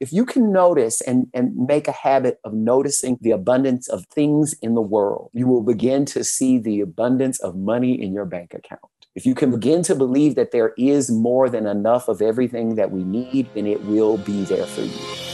If you can notice and, and make a habit of noticing the abundance of things in the world, you will begin to see the abundance of money in your bank account. If you can begin to believe that there is more than enough of everything that we need, then it will be there for you.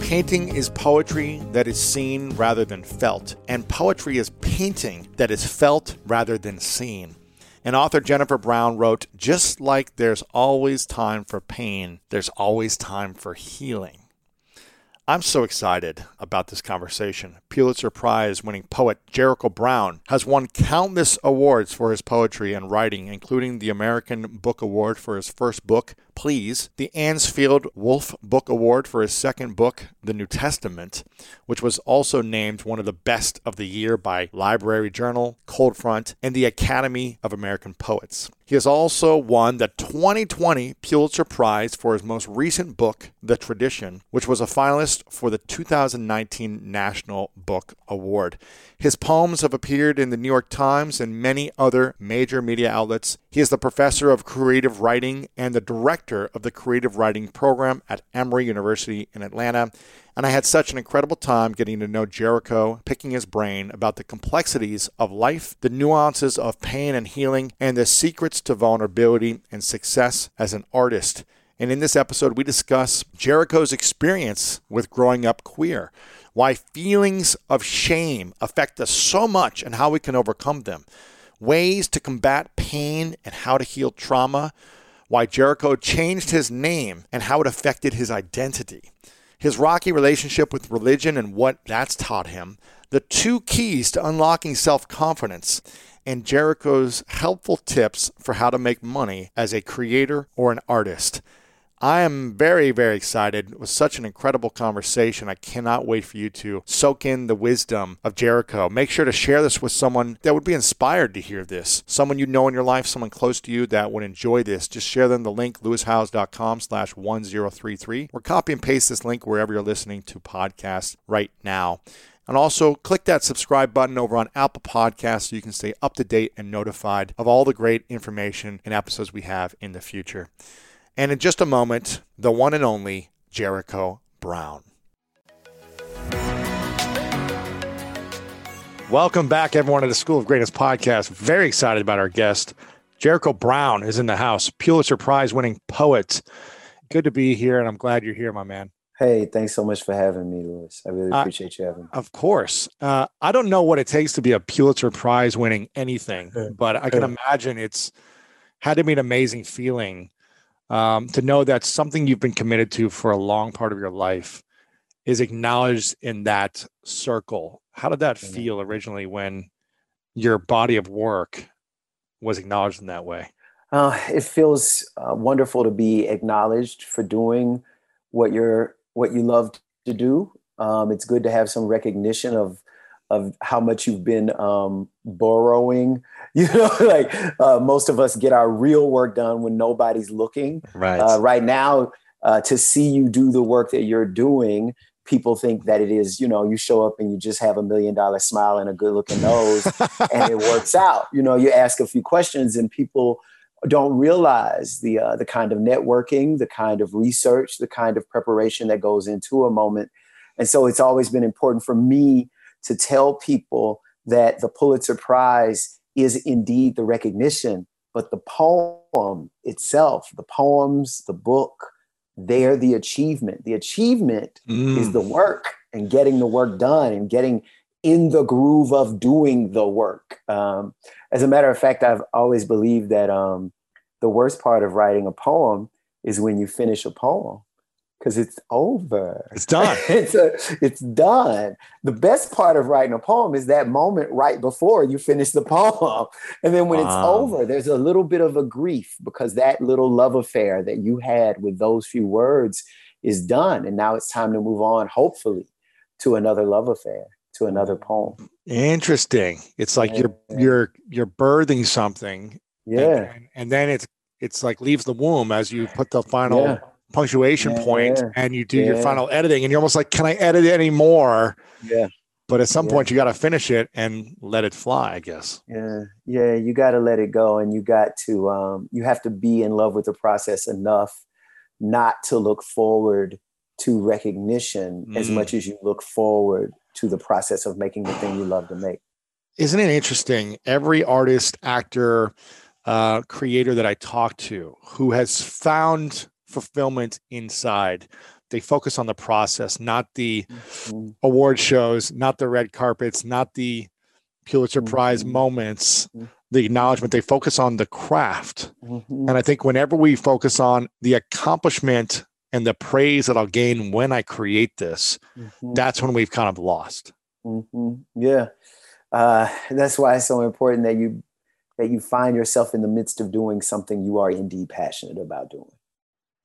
Painting is poetry that is seen rather than felt, and poetry is painting that is felt rather than seen. And author Jennifer Brown wrote, Just like there's always time for pain, there's always time for healing. I'm so excited about this conversation. Pulitzer Prize winning poet Jericho Brown has won countless awards for his poetry and writing, including the American Book Award for his first book, Please, the Anisfield Wolf Book Award for his second book, The New Testament, which was also named one of the best of the year by Library Journal, Coldfront, and the Academy of American Poets. He has also won the 2020 Pulitzer Prize for his most recent book, The Tradition, which was a finalist for the 2019 National Book Award. His poems have appeared in the New York Times and many other major media outlets. He is the professor of creative writing and the director of the creative writing program at Emory University in Atlanta. And I had such an incredible time getting to know Jericho, picking his brain about the complexities of life, the nuances of pain and healing, and the secrets to vulnerability and success as an artist. And in this episode, we discuss Jericho's experience with growing up queer why feelings of shame affect us so much and how we can overcome them, ways to combat pain and how to heal trauma, why Jericho changed his name and how it affected his identity, his rocky relationship with religion and what that's taught him, the two keys to unlocking self confidence, and Jericho's helpful tips for how to make money as a creator or an artist. I am very, very excited. It was such an incredible conversation. I cannot wait for you to soak in the wisdom of Jericho. Make sure to share this with someone that would be inspired to hear this. Someone you know in your life, someone close to you that would enjoy this. Just share them the link, lewishowes.com slash 1033, or copy and paste this link wherever you're listening to podcasts right now. And also click that subscribe button over on Apple Podcasts so you can stay up to date and notified of all the great information and episodes we have in the future. And in just a moment, the one and only Jericho Brown. Welcome back, everyone, to the School of Greatness podcast. Very excited about our guest. Jericho Brown is in the house, Pulitzer Prize winning poet. Good to be here, and I'm glad you're here, my man. Hey, thanks so much for having me, Lewis. I really appreciate uh, you having me. Of course. Uh, I don't know what it takes to be a Pulitzer Prize winning anything, but I can imagine it's had to be an amazing feeling um, to know that something you've been committed to for a long part of your life is acknowledged in that circle. How did that feel originally when your body of work was acknowledged in that way? Uh, it feels uh, wonderful to be acknowledged for doing what you're what you love to do. Um, it's good to have some recognition of of how much you've been um, borrowing. You know, like uh, most of us get our real work done when nobody's looking. Right. Uh, right now, uh, to see you do the work that you're doing, people think that it is, you know, you show up and you just have a million dollar smile and a good looking nose and it works out. You know, you ask a few questions and people don't realize the uh, the kind of networking, the kind of research, the kind of preparation that goes into a moment. And so it's always been important for me to tell people that the Pulitzer Prize is indeed the recognition, but the poem itself, the poems, the book, they're the achievement. The achievement mm. is the work and getting the work done and getting in the groove of doing the work. Um, as a matter of fact, I've always believed that um, the worst part of writing a poem is when you finish a poem because it's over. It's done. it's a, it's done. The best part of writing a poem is that moment right before you finish the poem. And then when wow. it's over, there's a little bit of a grief because that little love affair that you had with those few words is done. And now it's time to move on, hopefully, to another love affair, to another poem. Interesting. It's like yeah. you're you're you're birthing something. Yeah. And, and, then it's it's like leaves the womb as you put the final yeah punctuation yeah, point yeah. and you do yeah. your final editing and you're almost like can i edit anymore yeah. But at some point you got to finish it and let it fly i guess. Yeah. Yeah you got to let it go and you got to um, you have to be in love with the process enough not to look forward to recognition mm. as much as you look forward to the process of making the thing you love to make. Isn't it interesting? Every artist actor uh, creator that i talk to who has found fulfillment inside. They focus on the process, not the mm-hmm. award shows, not the red carpets, not the Pulitzer Prize mm-hmm. moments, mm-hmm. the acknowledgement. They focus on the craft. Mm-hmm. And I think whenever we focus on the accomplishment and the praise that I'll gain when I create this, mm-hmm. that's when we've kind of lost. Mm-hmm. Yeah. Uh, that's why it's so important that you that you find yourself in the midst of doing something you are indeed passionate about doing.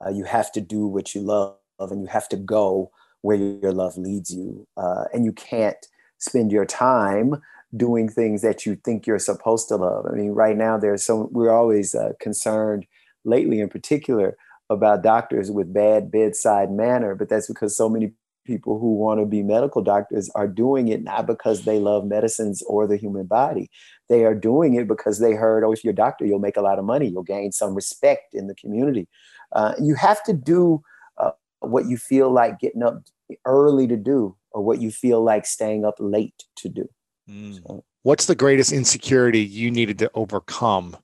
Uh, you have to do what you love and you have to go where your love leads you. Uh, and you can't spend your time doing things that you think you're supposed to love. I mean, right now, there's so we're always uh, concerned lately in particular about doctors with bad bedside manner, but that's because so many people who want to be medical doctors are doing it not because they love medicines or the human body. They are doing it because they heard, oh, if you're a doctor, you'll make a lot of money, you'll gain some respect in the community. Uh, you have to do uh, what you feel like getting up early to do or what you feel like staying up late to do. Mm. So, What's the greatest insecurity you needed to overcome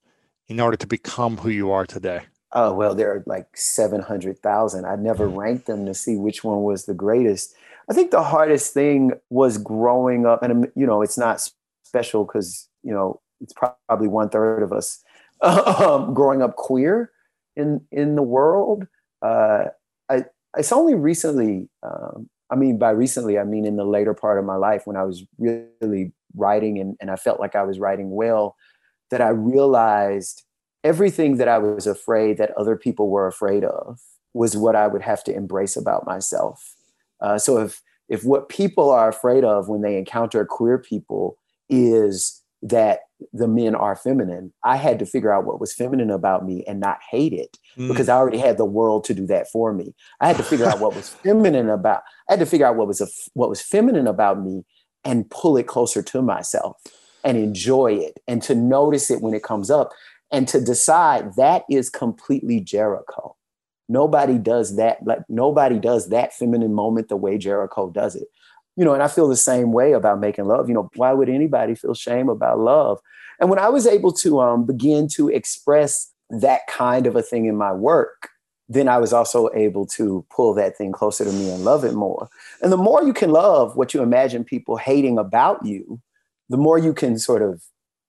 in order to become who you are today? Oh, well, there are like 700,000. I'd never mm. ranked them to see which one was the greatest. I think the hardest thing was growing up, and you know, it's not special because, you know, it's probably one third of us um, growing up queer in in the world. Uh, I it's only recently. Um, I mean, by recently, I mean in the later part of my life when I was really writing and, and I felt like I was writing well, that I realized everything that I was afraid that other people were afraid of was what I would have to embrace about myself. Uh, so if if what people are afraid of when they encounter queer people is that the men are feminine, I had to figure out what was feminine about me and not hate it mm. because I already had the world to do that for me. I had to figure out what was feminine about. I had to figure out what was a, what was feminine about me and pull it closer to myself and enjoy it and to notice it when it comes up and to decide that is completely Jericho. Nobody does that like nobody does that feminine moment the way Jericho does it you know, and I feel the same way about making love. You know, why would anybody feel shame about love? And when I was able to um, begin to express that kind of a thing in my work, then I was also able to pull that thing closer to me and love it more. And the more you can love what you imagine people hating about you, the more you can sort of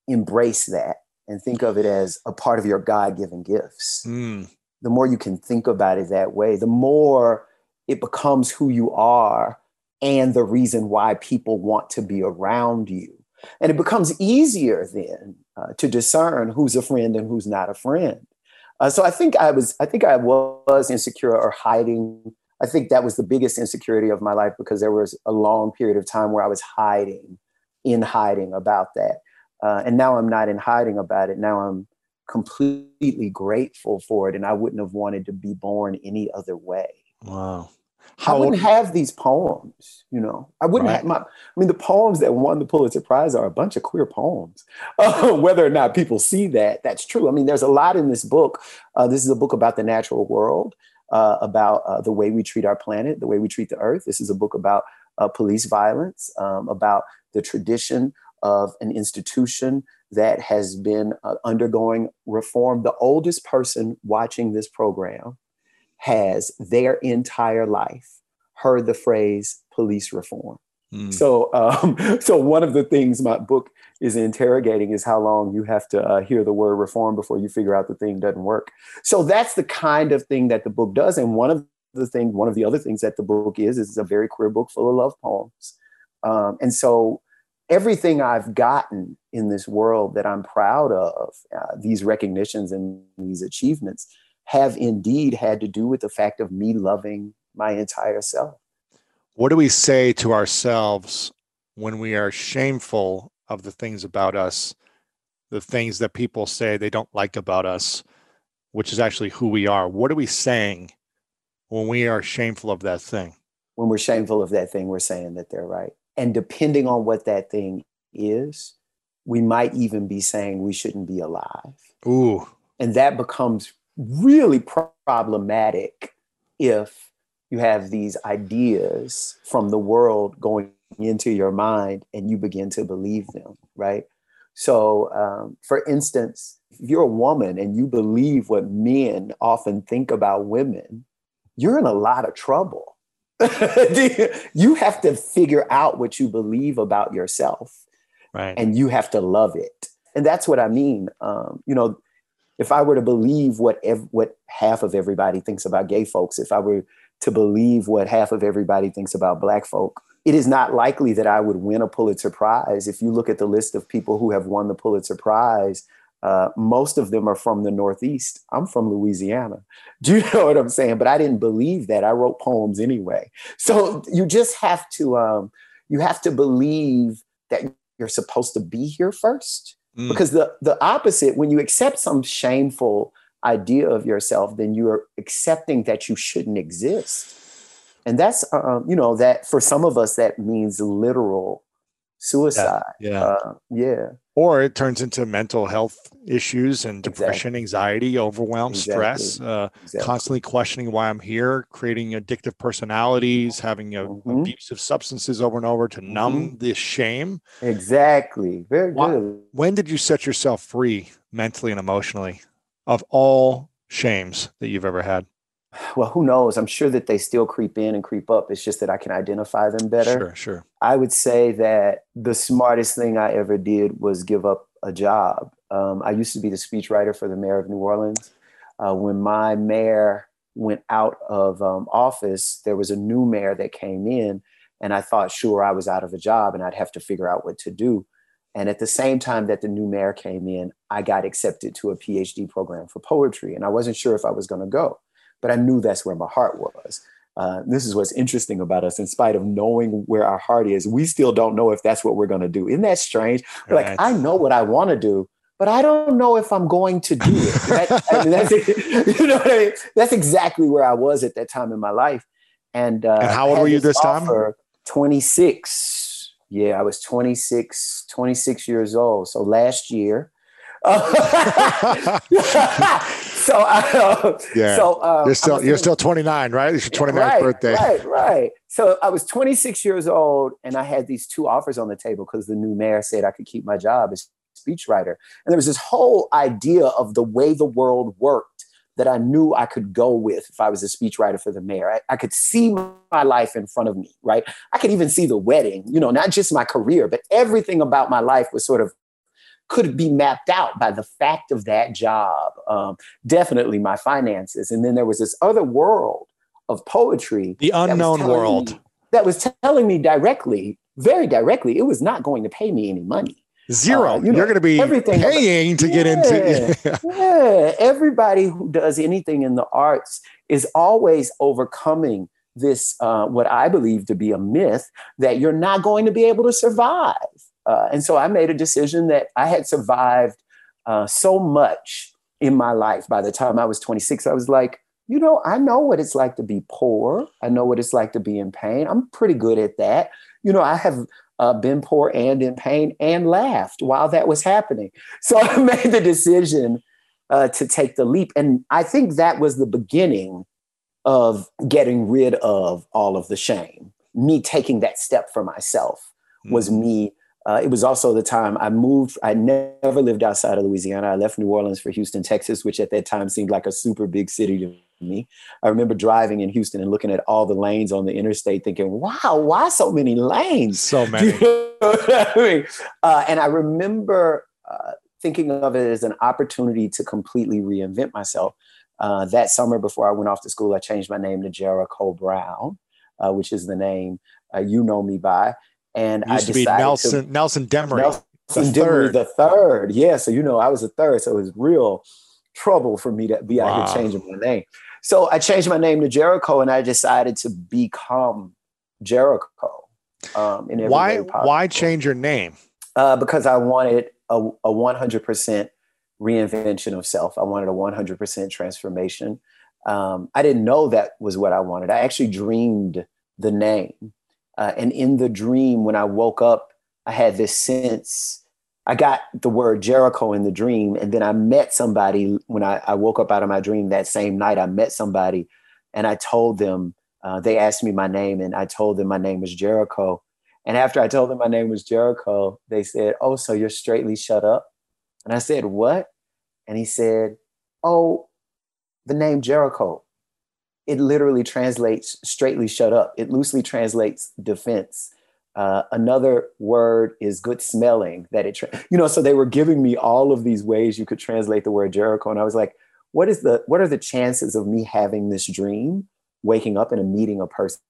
embrace that and think of it as a part of your God given gifts. Mm. The more you can think about it that way, the more it becomes who you are and the reason why people want to be around you. And it becomes easier then uh, to discern who's a friend and who's not a friend. Uh, so I think I was, I think I was insecure or hiding. I think that was the biggest insecurity of my life because there was a long period of time where I was hiding, in hiding about that. Uh, and now I'm not in hiding about it. Now I'm completely grateful for it. And I wouldn't have wanted to be born any other way. Wow. How I wouldn't have these poems, you know. I wouldn't right. have my. I mean, the poems that won the Pulitzer Prize are a bunch of queer poems. Uh, whether or not people see that, that's true. I mean, there's a lot in this book. Uh, this is a book about the natural world, uh, about uh, the way we treat our planet, the way we treat the earth. This is a book about uh, police violence, um, about the tradition of an institution that has been uh, undergoing reform. The oldest person watching this program has their entire life heard the phrase police reform. Mm. So, um, so one of the things my book is interrogating is how long you have to uh, hear the word reform before you figure out the thing doesn't work. So that's the kind of thing that the book does. And one of the thing, one of the other things that the book is, is a very queer book full of love poems. Um, and so everything I've gotten in this world that I'm proud of, uh, these recognitions and these achievements, have indeed had to do with the fact of me loving my entire self. What do we say to ourselves when we are shameful of the things about us, the things that people say they don't like about us, which is actually who we are. What are we saying when we are shameful of that thing? When we're shameful of that thing, we're saying that they're right. And depending on what that thing is, we might even be saying we shouldn't be alive. Ooh. And that becomes really problematic if you have these ideas from the world going into your mind and you begin to believe them, right? So, um, for instance, if you're a woman and you believe what men often think about women, you're in a lot of trouble. you have to figure out what you believe about yourself, right? And you have to love it. And that's what I mean. Um, you know, if I were to believe what ev- what half of everybody thinks about gay folks, if I were to believe what half of everybody thinks about black folk, it is not likely that I would win a Pulitzer Prize. If you look at the list of people who have won the Pulitzer Prize, uh, most of them are from the Northeast. I'm from Louisiana. Do you know what I'm saying? But I didn't believe that. I wrote poems anyway. So you just have to um, you have to believe that you're supposed to be here first. Mm. Because the the opposite, when you accept some shameful idea of yourself, then you are accepting that you shouldn't exist and that's uh, you know that for some of us that means literal suicide yeah yeah. Uh, yeah. or it turns into mental health issues and depression exactly. anxiety overwhelm exactly. stress uh, exactly. constantly questioning why i'm here creating addictive personalities having a, mm-hmm. abusive substances over and over to mm-hmm. numb this shame exactly very good when did you set yourself free mentally and emotionally of all shames that you've ever had well, who knows? I'm sure that they still creep in and creep up. It's just that I can identify them better. Sure, sure. I would say that the smartest thing I ever did was give up a job. Um, I used to be the speechwriter for the mayor of New Orleans. Uh, when my mayor went out of um, office, there was a new mayor that came in, and I thought, sure, I was out of a job and I'd have to figure out what to do. And at the same time that the new mayor came in, I got accepted to a PhD program for poetry, and I wasn't sure if I was going to go but I knew that's where my heart was. Uh, this is what's interesting about us. In spite of knowing where our heart is, we still don't know if that's what we're going to do. Isn't that strange? Right. Like, I know what I want to do, but I don't know if I'm going to do it. That, I mean, that's, you know what I mean? That's exactly where I was at that time in my life. And, uh, and how old were you this time? 26. Yeah, I was 26, 26 years old. So last year, so uh, yeah. So um, you're still you're still 29, right? It's your 29th right, birthday. Right, right. So I was 26 years old, and I had these two offers on the table because the new mayor said I could keep my job as speechwriter, and there was this whole idea of the way the world worked that I knew I could go with if I was a speechwriter for the mayor. I, I, could see my life in front of me, right? I could even see the wedding, you know, not just my career, but everything about my life was sort of could be mapped out by the fact of that job. Um, definitely my finances. And then there was this other world of poetry. The unknown world. Me, that was telling me directly, very directly, it was not going to pay me any money. Zero. Uh, you are going to be everything paying to yeah, get into. yeah. Everybody who does anything in the arts is always overcoming this, uh, what I believe to be a myth, that you're not going to be able to survive. Uh, and so I made a decision that I had survived uh, so much in my life. By the time I was 26, I was like, you know, I know what it's like to be poor. I know what it's like to be in pain. I'm pretty good at that. You know, I have uh, been poor and in pain and laughed while that was happening. So I made the decision uh, to take the leap. And I think that was the beginning of getting rid of all of the shame. Me taking that step for myself was mm-hmm. me uh, it was also the time I moved. I never lived outside of Louisiana. I left New Orleans for Houston, Texas, which at that time seemed like a super big city to me. I remember driving in Houston and looking at all the lanes on the interstate, thinking, "Wow, why so many lanes? So many." I mean? uh, and I remember uh, thinking of it as an opportunity to completely reinvent myself. Uh, that summer, before I went off to school, I changed my name to Jericho Brown, uh, which is the name uh, you know me by. And used I to be Nelson to, Nelson Demery. Nelson the Demery third. the third. Yeah, so you know I was the third, so it was real trouble for me to be wow. out here changing my name. So I changed my name to Jericho, and I decided to become Jericho. Um, in why why change your name? Uh, because I wanted a, a 100% reinvention of self. I wanted a 100% transformation. Um, I didn't know that was what I wanted. I actually dreamed the name. Uh, and in the dream, when I woke up, I had this sense. I got the word Jericho in the dream. And then I met somebody when I, I woke up out of my dream that same night. I met somebody and I told them, uh, they asked me my name, and I told them my name was Jericho. And after I told them my name was Jericho, they said, Oh, so you're straightly shut up? And I said, What? And he said, Oh, the name Jericho. It literally translates straightly shut up. It loosely translates defense. Uh, another word is good smelling that it, tra- you know, so they were giving me all of these ways you could translate the word Jericho. And I was like, what is the, what are the chances of me having this dream, waking up and meeting a person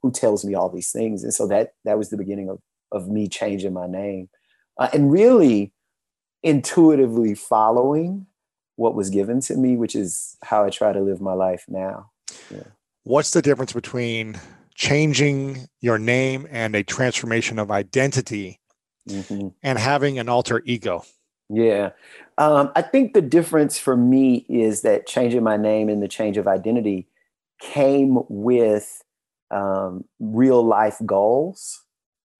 who tells me all these things? And so that, that was the beginning of, of me changing my name. Uh, and really intuitively following what was given to me, which is how I try to live my life now. Yeah. What's the difference between changing your name and a transformation of identity mm-hmm. and having an alter ego? Yeah. Um, I think the difference for me is that changing my name and the change of identity came with um, real life goals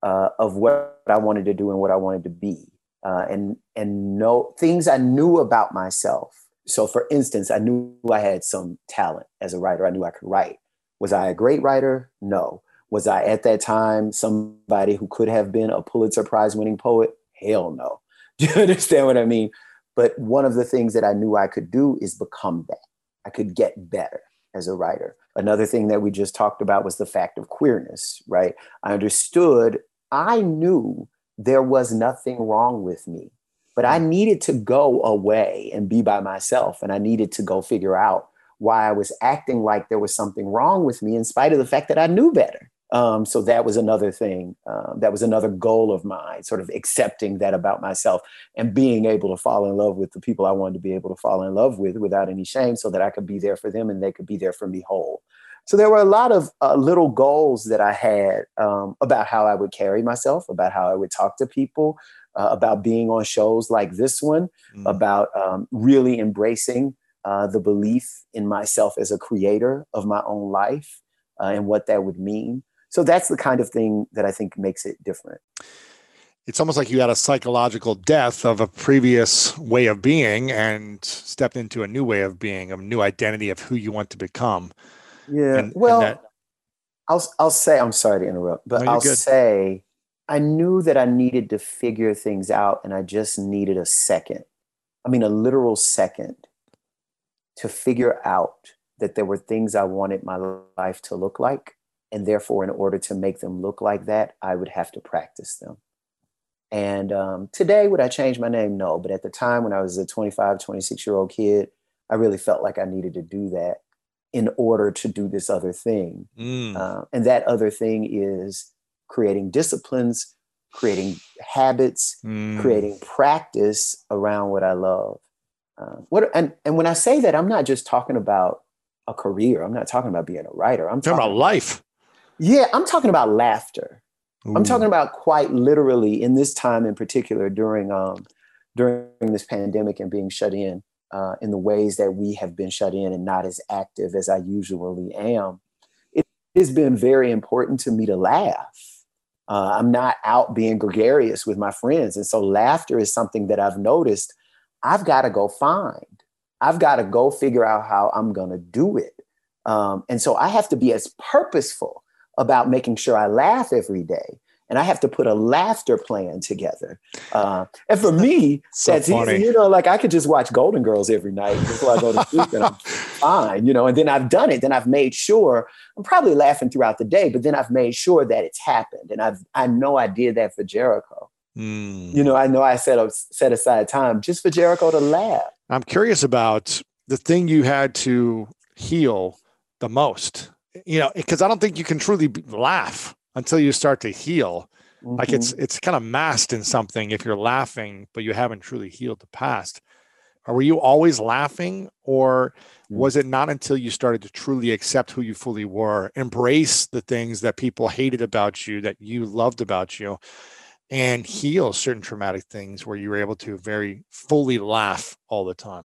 uh, of what I wanted to do and what I wanted to be uh, and and know things I knew about myself. So, for instance, I knew I had some talent as a writer. I knew I could write. Was I a great writer? No. Was I at that time somebody who could have been a Pulitzer Prize winning poet? Hell no. Do you understand what I mean? But one of the things that I knew I could do is become that. I could get better as a writer. Another thing that we just talked about was the fact of queerness, right? I understood, I knew there was nothing wrong with me. But I mm. needed to go away and be by myself. And I needed to go figure out why I was acting like there was something wrong with me, in spite of the fact that I knew better. Um, so that was another thing. Um, that was another goal of mine, sort of accepting that about myself and being able to fall in love with the people I wanted to be able to fall in love with without any shame so that I could be there for them and they could be there for me whole. So there were a lot of uh, little goals that I had um, about how I would carry myself, about how I would talk to people, uh, about being on shows like this one, mm. about um, really embracing uh, the belief in myself as a creator of my own life uh, and what that would mean. So that's the kind of thing that I think makes it different. It's almost like you had a psychological death of a previous way of being and stepped into a new way of being, a new identity of who you want to become. Yeah. And, well, and that... I'll I'll say I'm sorry to interrupt, but no, I'll good. say I knew that I needed to figure things out, and I just needed a second. I mean, a literal second to figure out that there were things I wanted my life to look like. And therefore, in order to make them look like that, I would have to practice them. And um, today, would I change my name? No. But at the time when I was a 25, 26 year old kid, I really felt like I needed to do that in order to do this other thing. Mm. Uh, and that other thing is creating disciplines, creating habits, mm. creating practice around what I love. Uh, what and and when I say that, I'm not just talking about a career. I'm not talking about being a writer. I'm talking, talking about life. Yeah, I'm talking about laughter. Ooh. I'm talking about quite literally in this time in particular during um during this pandemic and being shut in uh, in the ways that we have been shut in and not as active as I usually am, it has been very important to me to laugh. Uh, I'm not out being gregarious with my friends. And so laughter is something that I've noticed I've got to go find. I've got to go figure out how I'm going to do it. Um, and so I have to be as purposeful about making sure I laugh every day and I have to put a laughter plan together. Uh, and for me, so that's funny. easy. You know, like I could just watch Golden Girls every night before I go to sleep, and I'm fine. You know, and then I've done it. Then I've made sure I'm probably laughing throughout the day, but then I've made sure that it's happened, and I've I know I did that for Jericho. Mm. You know, I know I set up, set aside time just for Jericho to laugh. I'm curious about the thing you had to heal the most. You know, because I don't think you can truly laugh until you start to heal. Mm-hmm. Like it's mm-hmm. it's kind of masked in something if you're laughing, but you haven't truly healed the past. Or were you always laughing, or mm. was it not until you started to truly accept who you fully were, embrace the things that people hated about you, that you loved about you, and heal certain traumatic things where you were able to very fully laugh all the time?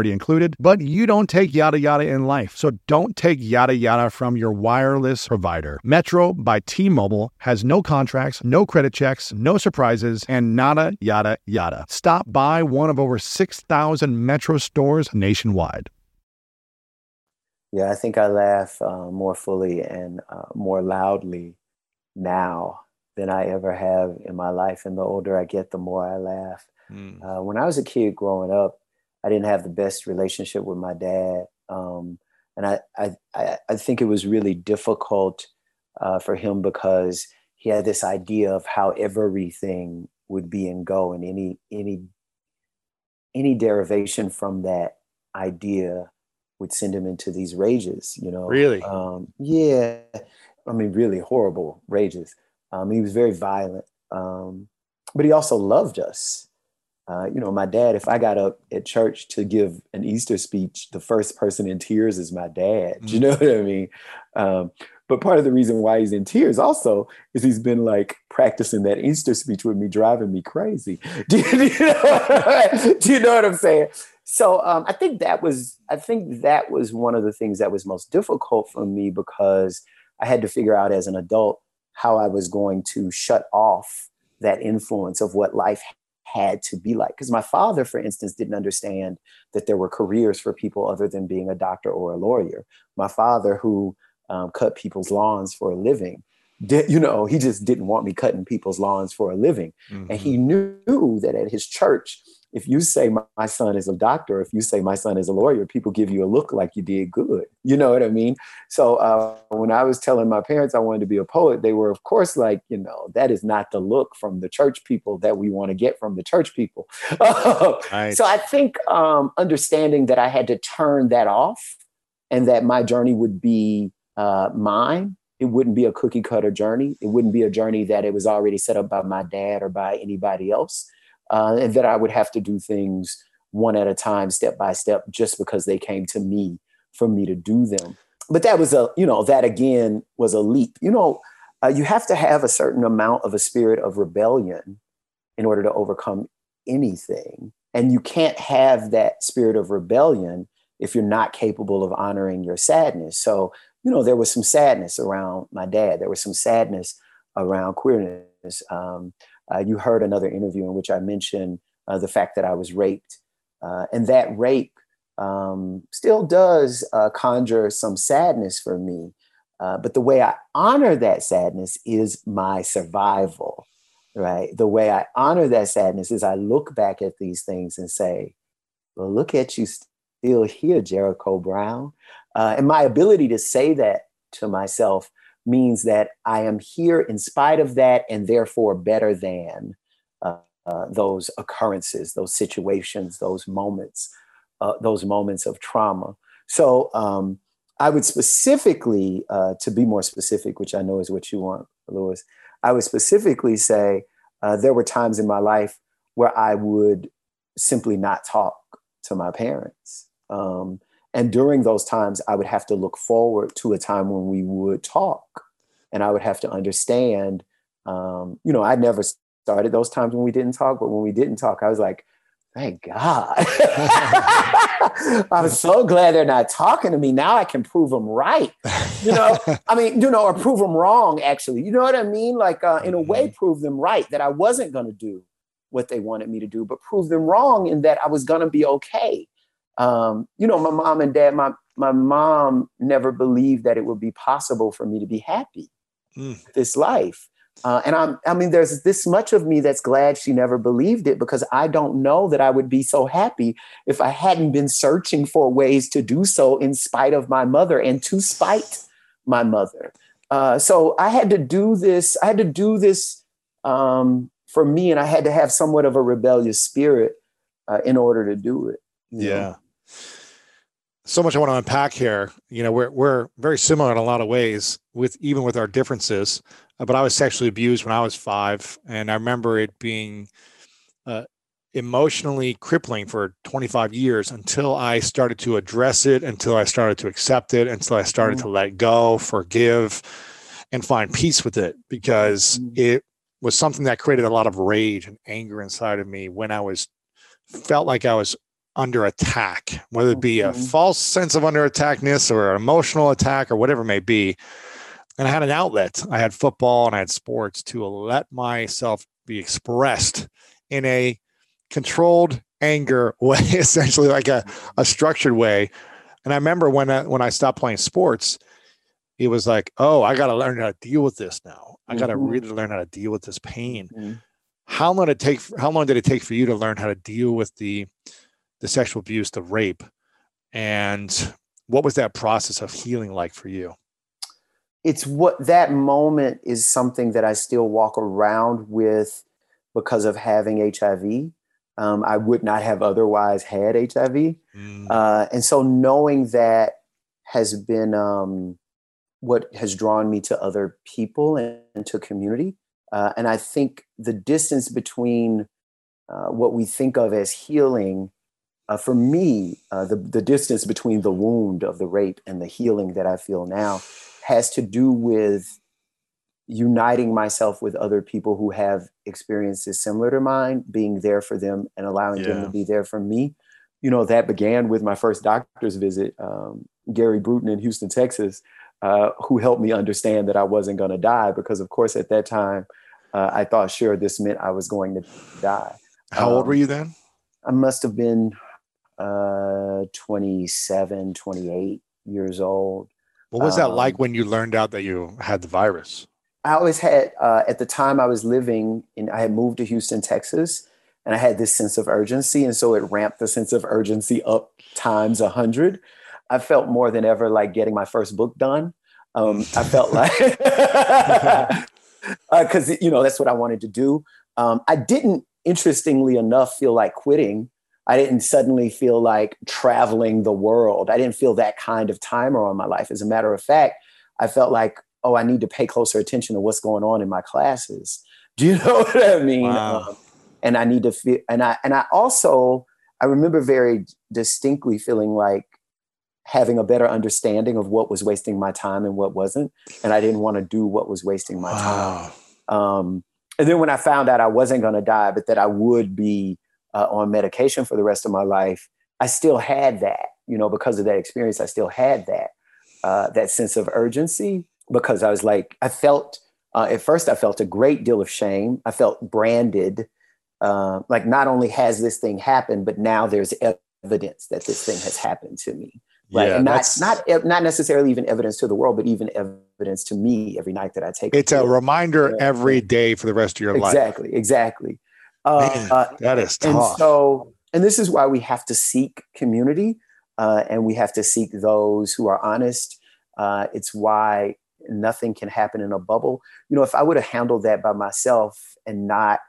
included, but you don't take yada yada in life. So don't take yada yada from your wireless provider. Metro by T Mobile has no contracts, no credit checks, no surprises, and nada yada yada. Stop by one of over 6,000 Metro stores nationwide. Yeah, I think I laugh uh, more fully and uh, more loudly now than I ever have in my life. And the older I get, the more I laugh. Mm. Uh, when I was a kid growing up, I didn't have the best relationship with my dad. Um, and I, I, I think it was really difficult uh, for him because he had this idea of how everything would be and go, and any any any derivation from that idea would send him into these rages. You know, really, um, yeah. I mean, really horrible rages. Um, he was very violent, um, but he also loved us. Uh, you know, my dad, if I got up at church to give an Easter speech, the first person in tears is my dad. Mm-hmm. You know what I mean? Um, but part of the reason why he's in tears also is he's been like practicing that Easter speech with me, driving me crazy. Do you, do you, know, do you know, what I'm saying? So um, I think that was I think that was one of the things that was most difficult for me because I had to figure out as an adult how I was going to shut off that influence of what life had to be like. Because my father, for instance, didn't understand that there were careers for people other than being a doctor or a lawyer. My father, who um, cut people's lawns for a living, did, you know, he just didn't want me cutting people's lawns for a living. Mm-hmm. And he mm-hmm. knew that at his church, if you say my son is a doctor, if you say my son is a lawyer, people give you a look like you did good. You know what I mean? So uh, when I was telling my parents I wanted to be a poet, they were, of course, like, you know, that is not the look from the church people that we want to get from the church people. right. So I think um, understanding that I had to turn that off and that my journey would be uh, mine. It wouldn't be a cookie cutter journey. It wouldn't be a journey that it was already set up by my dad or by anybody else uh, and that I would have to do things one at a time, step by step, just because they came to me for me to do them. But that was a, you know, that again was a leap. You know, uh, you have to have a certain amount of a spirit of rebellion in order to overcome anything. And you can't have that spirit of rebellion if you're not capable of honoring your sadness. So, you know, there was some sadness around my dad. There was some sadness around queerness. Um, you heard another interview in which I mentioned uh, the fact that I was raped. Uh, and that rape um, still does uh, conjure some sadness for me. Uh, but the way I honor that sadness is my survival, right? The way I honor that sadness is I look back at these things and say, well, look at you still here, Jericho Brown. Uh, and my ability to say that to myself means that I am here in spite of that and therefore better than uh, uh, those occurrences, those situations, those moments, uh, those moments of trauma. So um, I would specifically, uh, to be more specific, which I know is what you want, Lewis, I would specifically say uh, there were times in my life where I would simply not talk to my parents. Um, and during those times, I would have to look forward to a time when we would talk. And I would have to understand, um, you know, I never started those times when we didn't talk, but when we didn't talk, I was like, thank God. I'm so glad they're not talking to me. Now I can prove them right. You know, I mean, you know, or prove them wrong, actually. You know what I mean? Like, uh, in a way, mm-hmm. prove them right that I wasn't going to do what they wanted me to do, but prove them wrong in that I was going to be okay um, you know, my mom and dad, my my mom never believed that it would be possible for me to be happy mm. this life. Uh, and I'm, I mean, there's this much of me that's glad she never believed it because I don't know that I would be so happy if I hadn't been searching for ways to do so in spite of my mother and to spite my mother. Uh, so I had to do this. I had to do this um, for me, and I had to have somewhat of a rebellious spirit uh, in order to do it. Yeah. Know? So much I want to unpack here. You know, we're we're very similar in a lot of ways with even with our differences. Uh, but I was sexually abused when I was five, and I remember it being uh, emotionally crippling for 25 years until I started to address it, until I started to accept it, until I started mm-hmm. to let go, forgive, and find peace with it because mm-hmm. it was something that created a lot of rage and anger inside of me when I was felt like I was under attack, whether it be a mm-hmm. false sense of under attackness or an emotional attack or whatever it may be. And I had an outlet. I had football and I had sports to let myself be expressed in a controlled anger way, essentially like a, a structured way. And I remember when I, when I stopped playing sports, it was like, oh, I got to learn how to deal with this now. I got to mm-hmm. really learn how to deal with this pain. Mm-hmm. How long did it take? How long did it take for you to learn how to deal with the the sexual abuse, the rape, and what was that process of healing like for you? It's what that moment is something that I still walk around with because of having HIV. Um, I would not have otherwise had HIV. Mm. Uh, and so knowing that has been um, what has drawn me to other people and, and to community. Uh, and I think the distance between uh, what we think of as healing uh, for me, uh, the, the distance between the wound of the rape and the healing that I feel now has to do with uniting myself with other people who have experiences similar to mine, being there for them and allowing yeah. them to be there for me. You know, that began with my first doctor's visit, um, Gary Bruton in Houston, Texas, uh, who helped me understand that I wasn't going to die because, of course, at that time, uh, I thought sure this meant I was going to die. How um, old were you then? I must have been uh, 27, 28 years old. What was that um, like when you learned out that you had the virus? I always had, uh, at the time I was living in, I had moved to Houston, Texas, and I had this sense of urgency. And so it ramped the sense of urgency up times a hundred. I felt more than ever like getting my first book done. Um, I felt like, because, uh, you know, that's what I wanted to do. Um, I didn't, interestingly enough, feel like quitting I didn't suddenly feel like traveling the world. I didn't feel that kind of timer on my life. As a matter of fact, I felt like, oh, I need to pay closer attention to what's going on in my classes. Do you know what I mean? Wow. Um, and I need to feel, and I, and I also, I remember very distinctly feeling like having a better understanding of what was wasting my time and what wasn't. And I didn't want to do what was wasting my wow. time. Um, and then when I found out I wasn't going to die, but that I would be uh, on medication for the rest of my life, I still had that, you know, because of that experience, I still had that, uh, that sense of urgency because I was like, I felt, uh, at first, I felt a great deal of shame. I felt branded. Uh, like, not only has this thing happened, but now there's evidence that this thing has happened to me. Right. Yeah, and not, not, not necessarily even evidence to the world, but even evidence to me every night that I take. It. It's a, a reminder every day for the rest of your exactly, life. Exactly, exactly. Uh, that is tough. And so, and this is why we have to seek community, uh, and we have to seek those who are honest. Uh, it's why nothing can happen in a bubble. You know, if I would have handled that by myself and not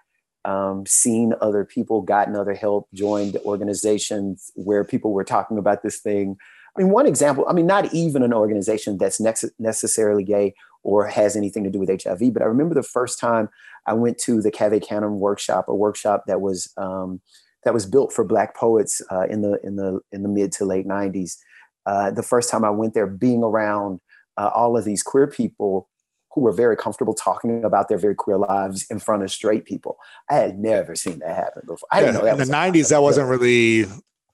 um, seen other people, gotten other help, joined organizations where people were talking about this thing. I mean, one example, I mean, not even an organization that's necessarily gay or has anything to do with HIV, but I remember the first time I went to the Cave Canem workshop, a workshop that was um, that was built for Black poets uh, in the in the in the mid to late '90s. Uh, the first time I went there, being around uh, all of these queer people who were very comfortable talking about their very queer lives in front of straight people. I had never seen that happen before. I didn't know that in the '90s. That wasn't really.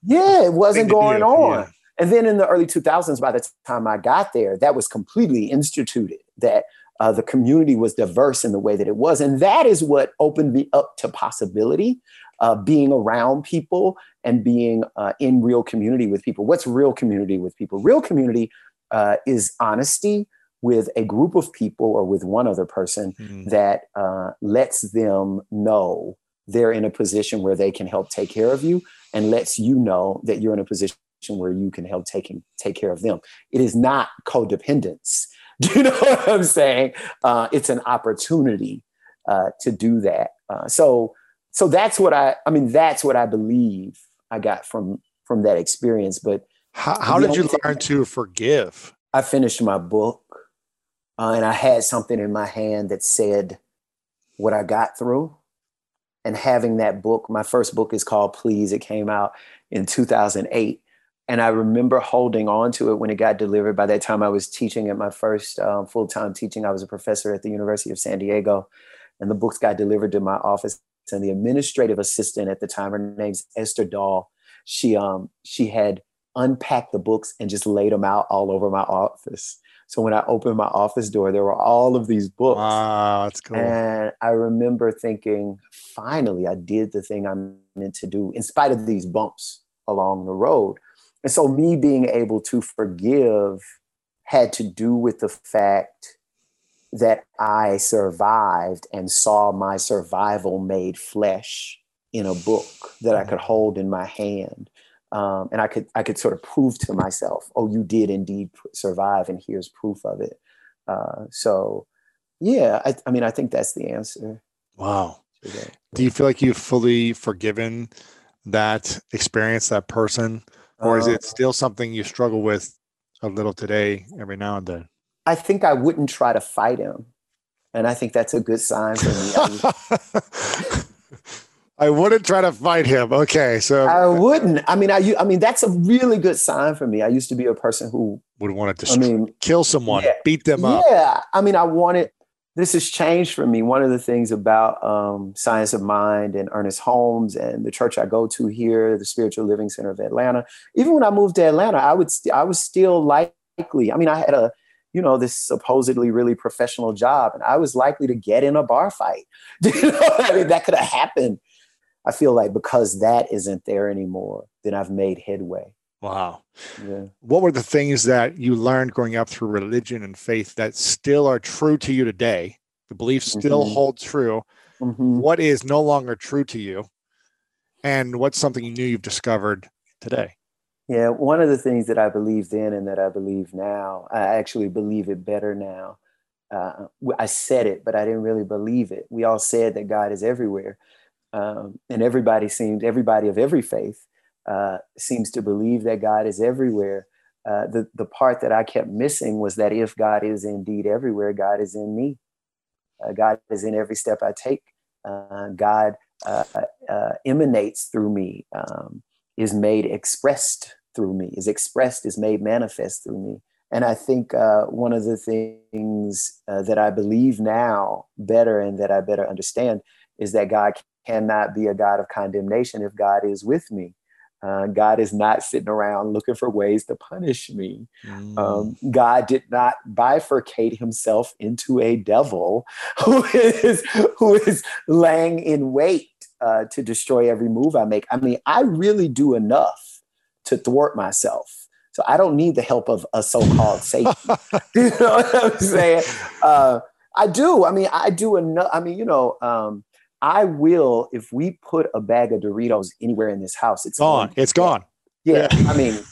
Yeah, it wasn't going on. Yeah. And then in the early 2000s, by the time I got there, that was completely instituted. That uh, the community was diverse in the way that it was, and that is what opened me up to possibility. Uh, being around people and being uh, in real community with people. What's real community with people? Real community uh, is honesty with a group of people or with one other person mm. that uh, lets them know they're in a position where they can help take care of you and lets you know that you're in a position where you can help taking take care of them. It is not codependence. Do you know what I'm saying? Uh, it's an opportunity uh, to do that. Uh, so, so that's what I. I mean, that's what I believe I got from from that experience. But how, how did you learn to forgive? I finished my book uh, and I had something in my hand that said what I got through. And having that book, my first book is called Please. It came out in 2008. And I remember holding on to it when it got delivered. By that time, I was teaching at my first um, full time teaching. I was a professor at the University of San Diego. And the books got delivered to my office. And the administrative assistant at the time, her name's Esther Dahl, she, um, she had unpacked the books and just laid them out all over my office. So when I opened my office door, there were all of these books. Wow, that's cool. And I remember thinking, finally, I did the thing I'm meant to do, in spite of these bumps along the road. And so, me being able to forgive had to do with the fact that I survived and saw my survival made flesh in a book that I could hold in my hand um, and I could I could sort of prove to myself, oh, you did indeed survive, and here's proof of it. Uh, so, yeah, I, I, mean, I think that's the answer. Wow. Do you feel like you've fully forgiven that experience, that person, or is it uh, still something you struggle with a little today, every now and then? I think I wouldn't try to fight him, and I think that's a good sign for me. I wouldn't try to fight him. Okay, so I wouldn't. I mean, I I mean that's a really good sign for me. I used to be a person who would want to destroy, I mean, kill someone, yeah, beat them up. Yeah, I mean, I wanted. This has changed for me. One of the things about um, Science of Mind and Ernest Holmes and the church I go to here, the Spiritual Living Center of Atlanta. Even when I moved to Atlanta, I would st- I was still likely. I mean, I had a you know this supposedly really professional job, and I was likely to get in a bar fight. you know, I mean, that could have happened I feel like because that isn't there anymore, then I've made headway. Wow. Yeah. What were the things that you learned growing up through religion and faith that still are true to you today? The beliefs still mm-hmm. hold true. Mm-hmm. What is no longer true to you? And what's something you knew you've discovered today? Yeah, one of the things that I believed then and that I believe now, I actually believe it better now. Uh, I said it, but I didn't really believe it. We all said that God is everywhere um, and everybody seems everybody of every faith uh, seems to believe that God is everywhere. Uh, the the part that I kept missing was that if God is indeed everywhere, God is in me. Uh, God is in every step I take. Uh, God uh, emanates through me, um, is made expressed through me, is expressed, is made manifest through me. And I think one of the things that I believe now better and that I better understand is that God cannot be a God of condemnation if God is with me. Uh, God is not sitting around looking for ways to punish me. Mm. Um, God did not bifurcate himself into a devil who is who is laying in wait uh, to destroy every move I make. I mean, I really do enough to thwart myself. So I don't need the help of a so-called Satan. you know what I'm saying? Uh, I do. I mean, I do enough. I mean, you know, um, I will if we put a bag of Doritos anywhere in this house. It's gone. It's gone. Yeah, I mean,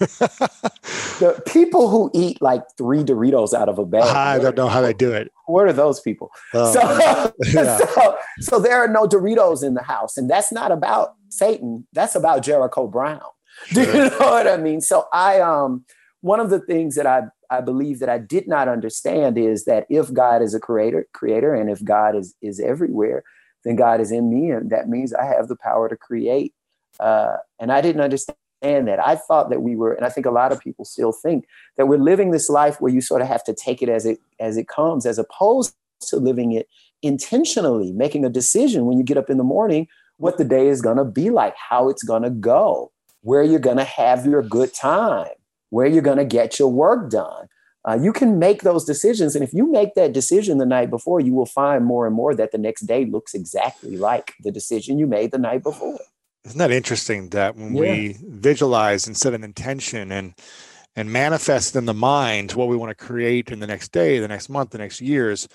the people who eat like three Doritos out of a bag. I don't know how they do it. What are those people? Oh. So, yeah. so, so there are no Doritos in the house, and that's not about Satan. That's about Jericho Brown. Sure. Do you know what I mean? So I um one of the things that I I believe that I did not understand is that if God is a creator, creator, and if God is is everywhere, then God is in me, and that means I have the power to create. Uh, and I didn't understand that. I thought that we were, and I think a lot of people still think that we're living this life where you sort of have to take it as it as it comes, as opposed to living it intentionally, making a decision when you get up in the morning what the day is going to be like, how it's going to go, where you're going to have your good time, where you're going to get your work done. Uh, you can make those decisions. And if you make that decision the night before, you will find more and more that the next day looks exactly like the decision you made the night before. Isn't that interesting that when yeah. we visualize and set an intention and and manifest in the mind what we want to create in the next day, the next month, the next years,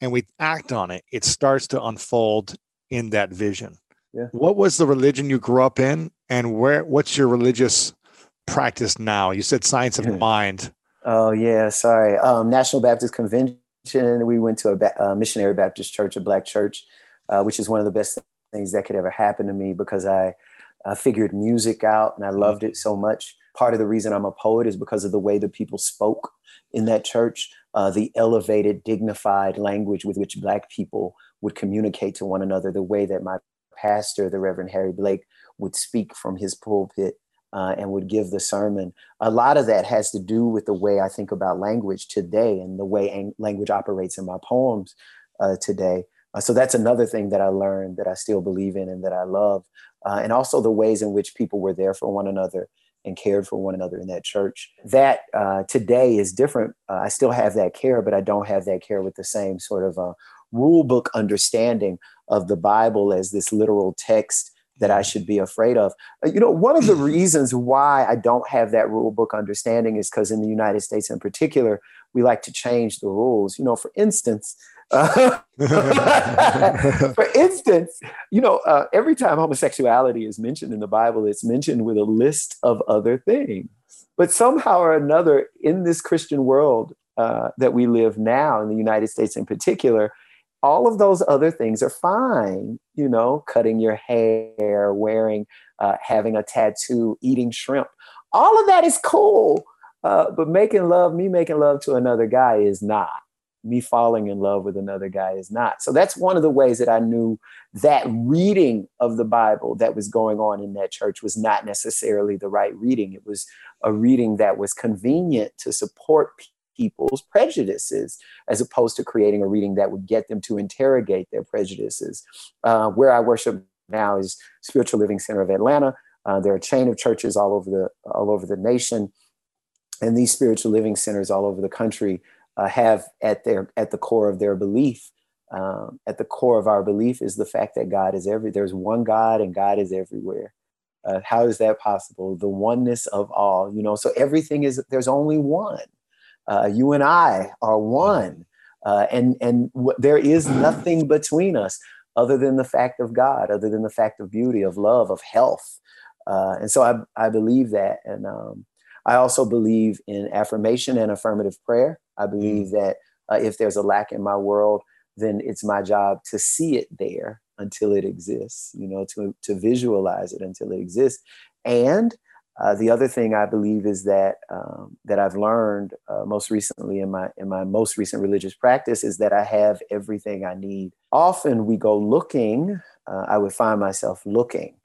and we act on it, it starts to unfold in that vision. Yeah. What was the religion you grew up in, and where? What's your religious practice now? You said science of the mind. Oh yeah, sorry. Um, National Baptist Convention. We went to a ba- uh, missionary Baptist church, a black church, uh, which is one of the best things that could ever happen to me because I, I figured music out and I loved it so much. Part of the reason I'm a poet is because of the way the people spoke in that church, uh, the elevated, dignified language with which Black people would communicate to one another, the way that my pastor, the Reverend Harry Blake, would speak from his pulpit uh, and would give the sermon. A lot of that has to do with the way I think about language today and the way ang- language operates in my poems uh, today. Uh, so that's another thing that I learned that I still believe in and that I love. Uh, and also the ways in which people were there for one another and cared for one another in that church. That uh, today is different. Uh, I still have that care, but I don't have that care with the same sort of rule book understanding of the Bible as this literal text that I should be afraid of. Uh, you know, one of the reasons why I don't have that rule book understanding is because in the United States in particular, we like to change the rules. You know, for instance, uh, for instance, you know, uh, every time homosexuality is mentioned in the Bible, it's mentioned with a list of other things. But somehow or another, in this Christian world uh, that we live now, in the United States in particular, all of those other things are fine. You know, cutting your hair, wearing, uh, having a tattoo, eating shrimp. All of that is cool. Uh, but making love, me making love to another guy is not me falling in love with another guy is not. So that's one of the ways that I knew that reading of the Bible that was going on in that church was not necessarily the right reading. It was a reading that was convenient to support people's prejudices, as opposed to creating a reading that would get them to interrogate their prejudices. Uh, where I worship now is Spiritual Living Center of Atlanta. Uh, there are a chain of churches all over the all over the nation, and these spiritual living centers all over the country uh, have at their at the core of their belief um, at the core of our belief is the fact that god is every there's one god and god is everywhere uh, how is that possible the oneness of all you know so everything is there's only one uh, you and i are one uh, and and w- there is nothing between us other than the fact of god other than the fact of beauty of love of health uh, and so I, I believe that and um, I also believe in affirmation and affirmative prayer. I believe mm. that uh, if there's a lack in my world, then it's my job to see it there until it exists, you know, to, to visualize it until it exists. And uh, the other thing I believe is that um, that I've learned uh, most recently in my in my most recent religious practice is that I have everything I need. Often we go looking. Uh, I would find myself looking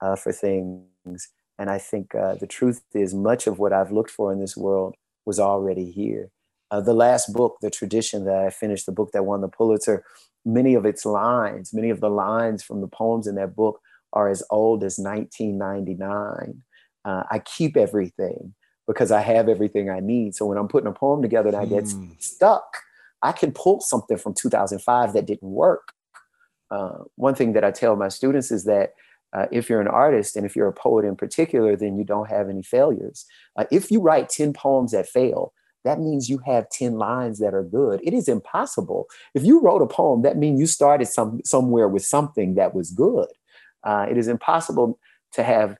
uh, for things and I think uh, the truth is, much of what I've looked for in this world was already here. Uh, the last book, The Tradition, that I finished, the book that won the Pulitzer, many of its lines, many of the lines from the poems in that book are as old as 1999. Uh, I keep everything because I have everything I need. So when I'm putting a poem together and I get mm. stuck, I can pull something from 2005 that didn't work. Uh, one thing that I tell my students is that Uh, if you're an artist and if you're a poet in particular, then you don't have any failures. Uh, if you write 10 poems that fail, that means you have 10 lines that are good. It is impossible. If you wrote a poem, that means you started some, somewhere with something that was good. Uh, it is impossible to have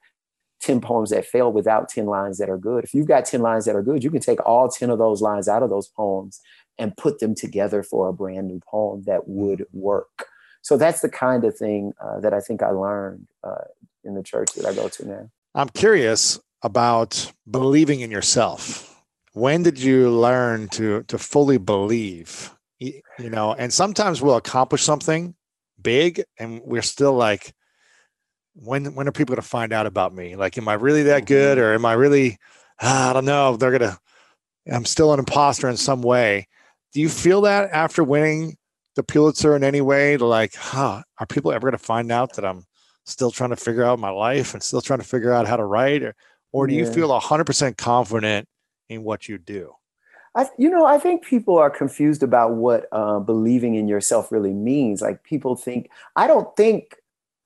10 poems that fail without 10 lines that are good. If you've got 10 lines that are good, you can take all 10 of those lines out of those poems and put them together for a brand new poem that would work. So that's the kind of thing uh, that I think I learned uh, in the church that I go to now. I'm curious about believing in yourself. When did you learn to to fully believe? You know, and sometimes we'll accomplish something big and we're still like, when when are people going to find out about me? Like, am I really that good, or am I really? Ah, I don't know. They're gonna. I'm still an imposter in some way. Do you feel that after winning the Pulitzer in any way? To Like, huh? Are people ever going to find out that I'm still trying to figure out my life and still trying to figure out how to write, or or do yeah. you feel 100 percent confident in what you do? I, you know, I think people are confused about what uh, believing in yourself really means. Like people think, I don't think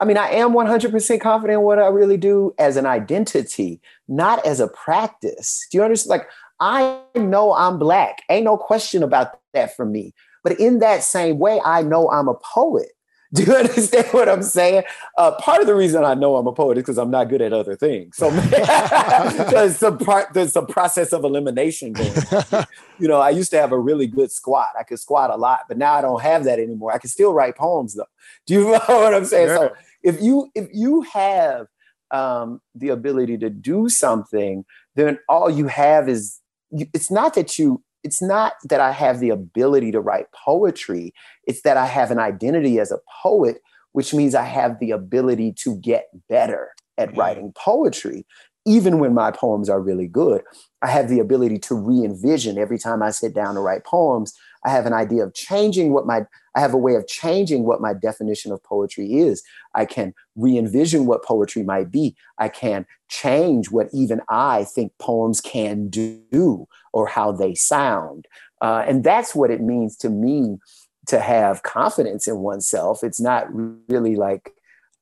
I mean, I am 100% confident in what I really do as an identity, not as a practice. Do you understand? Like, I know I'm black. Ain't no question about that for me. But in that same way, I know I'm a poet. Do you understand what I'm saying? Uh, part of the reason I know I'm a poet is because I'm not good at other things. So there's some part, there's some process of elimination going. On. You know, I used to have a really good squat. I could squat a lot, but now I don't have that anymore. I can still write poems though. Do you know what I'm saying? So if you if you have um, the ability to do something, then all you have is it's not that you it's not that I have the ability to write poetry. It's that I have an identity as a poet, which means I have the ability to get better at mm-hmm. writing poetry. Even when my poems are really good, I have the ability to re envision every time I sit down to write poems. I have an idea of changing what my I have a way of changing what my definition of poetry is. I can re envision what poetry might be. I can change what even I think poems can do or how they sound. Uh, and that's what it means to me to have confidence in oneself. It's not really like,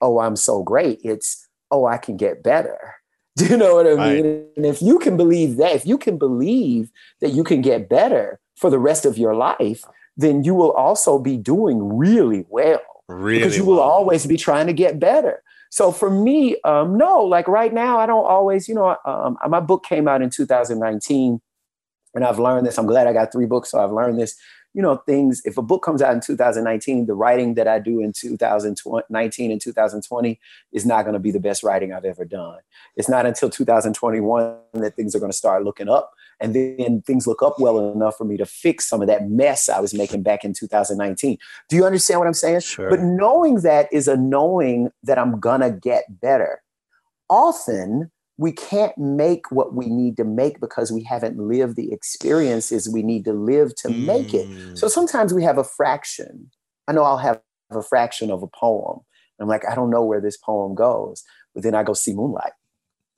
oh, I'm so great. It's, oh, I can get better. Do you know what I mean? Right. And if you can believe that, if you can believe that you can get better for the rest of your life, then you will also be doing really well. Really because you will always be trying to get better. So for me, um, no, like right now, I don't always, you know, um, my book came out in 2019 and I've learned this. I'm glad I got three books. So I've learned this, you know, things. If a book comes out in 2019, the writing that I do in 2019 and 2020 is not going to be the best writing I've ever done. It's not until 2021 that things are going to start looking up and then things look up well enough for me to fix some of that mess I was making back in 2019. Do you understand what I'm saying? Sure. But knowing that is a knowing that I'm gonna get better. Often we can't make what we need to make because we haven't lived the experiences we need to live to mm. make it. So mm. sometimes we have a fraction. I know I'll have a fraction of a poem. I'm like, I don't know where this poem goes. But then I go see Moonlight.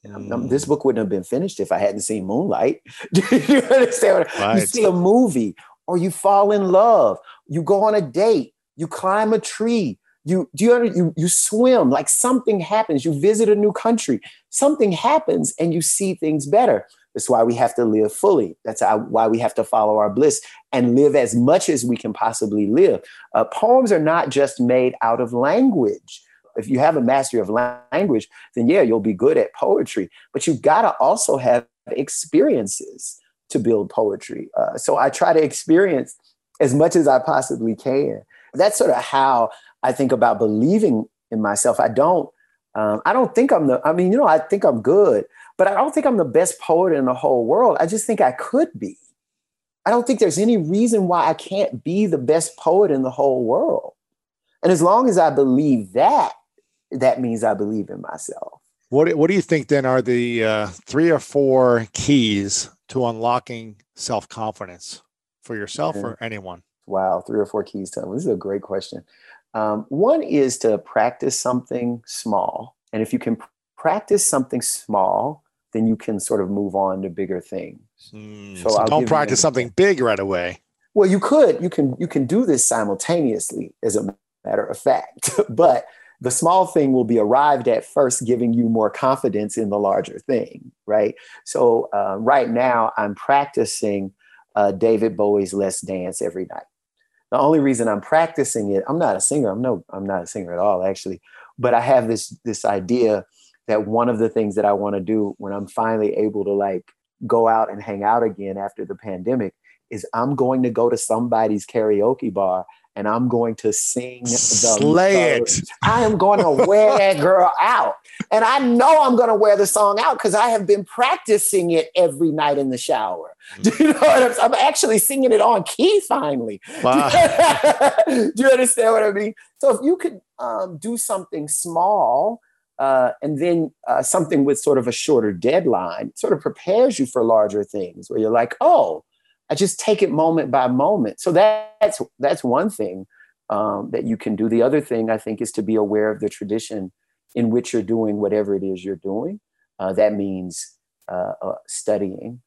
Mm. This book wouldn't have been finished if I hadn't seen Moonlight. Do you understand? Right. You see a movie, or you fall in love, you go on a date, you climb a tree, you do you, you you swim, like something happens. You visit a new country, something happens, and you see things better. That's why we have to live fully. That's why we have to follow our bliss and live as much as we can possibly live. Uh, poems are not just made out of language if you have a mastery of language, then yeah, you'll be good at poetry. But you've got to also have experiences to build poetry. Uh, so I try to experience as much as I possibly can. That's sort of how I think about believing in myself. I don't. Um, I don't think I'm the. I mean, you know, I think I'm good, but I don't think I'm the best poet in the whole world. I just think I could be. I don't think there's any reason why I can't be the best poet in the whole world. And as long as I believe that, that means I believe in myself. What What do you think then are the uh, three or four keys to unlocking self confidence for yourself or anyone? Wow, three or four keys to this is a great question. Um, one is to practice something small, and if you can practice something small, then you can sort of move on to bigger things. Mm, so, so don't practice something big right away. Well, you could. You can. You can do this simultaneously, as a matter of fact. but the small thing will be arrived at first, giving you more confidence in the larger thing, right? So uh, right now, I'm practicing uh, David Bowie's "Let's Dance" every night. The only reason I'm practicing it, I'm not a singer. I'm no, I'm not a singer at all, actually. But I have this this idea that one of the things that I want to do when I'm finally able to like go out and hang out again after the pandemic is I'm going to go to somebody's karaoke bar and I'm going to sing the slay it. I am going to wear that girl out. And I know I'm going to wear the song out because I have been practicing it every night in the shower. Do you know what I'm, I'm actually singing it on key finally. Wow. do you understand what I mean? So if you could um, do something small uh, and then uh, something with sort of a shorter deadline sort of prepares you for larger things where you're like, oh, I just take it moment by moment. So that's that's one thing um, that you can do. The other thing I think is to be aware of the tradition in which you're doing whatever it is you're doing. Uh, that means uh, uh, studying,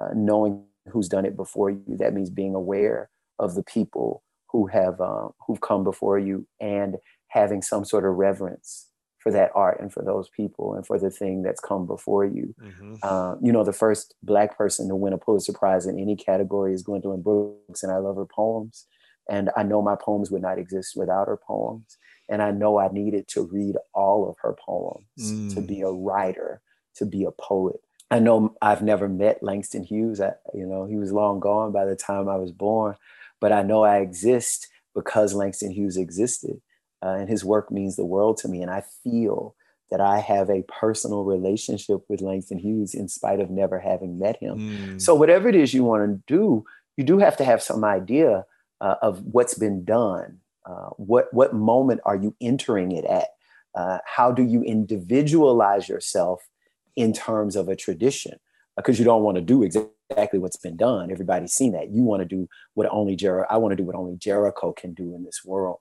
uh, knowing who's done it before you. That means being aware of the people who have who've come before you and having some sort of reverence for that art and for those people and for the thing that's come before you. Mm-hmm. Uh, you know, the first Black person to win a Pulitzer Prize in any category is Gwendolyn Brooks, and I love her poems. And I know my poems would not exist without her poems. And I know I needed to read all of her poems mm. to be a writer, to be a poet. I know I've never met Langston Hughes. I, you know, he was long gone by the time I was born, but I know I exist because Langston Hughes existed uh, and his work means the world to me. And I feel that I have a personal relationship with Langston Hughes in spite of never having met him. Mm. So, whatever it is you want to do, you do have to have some idea uh, of what's been done. Uh, what, what moment are you entering it at? Uh, how do you individualize yourself in terms of a tradition? Because you don't want to do exactly what's been done. Everybody's seen that. You want to do what only Jericho, I want to do what only Jericho can do in this world.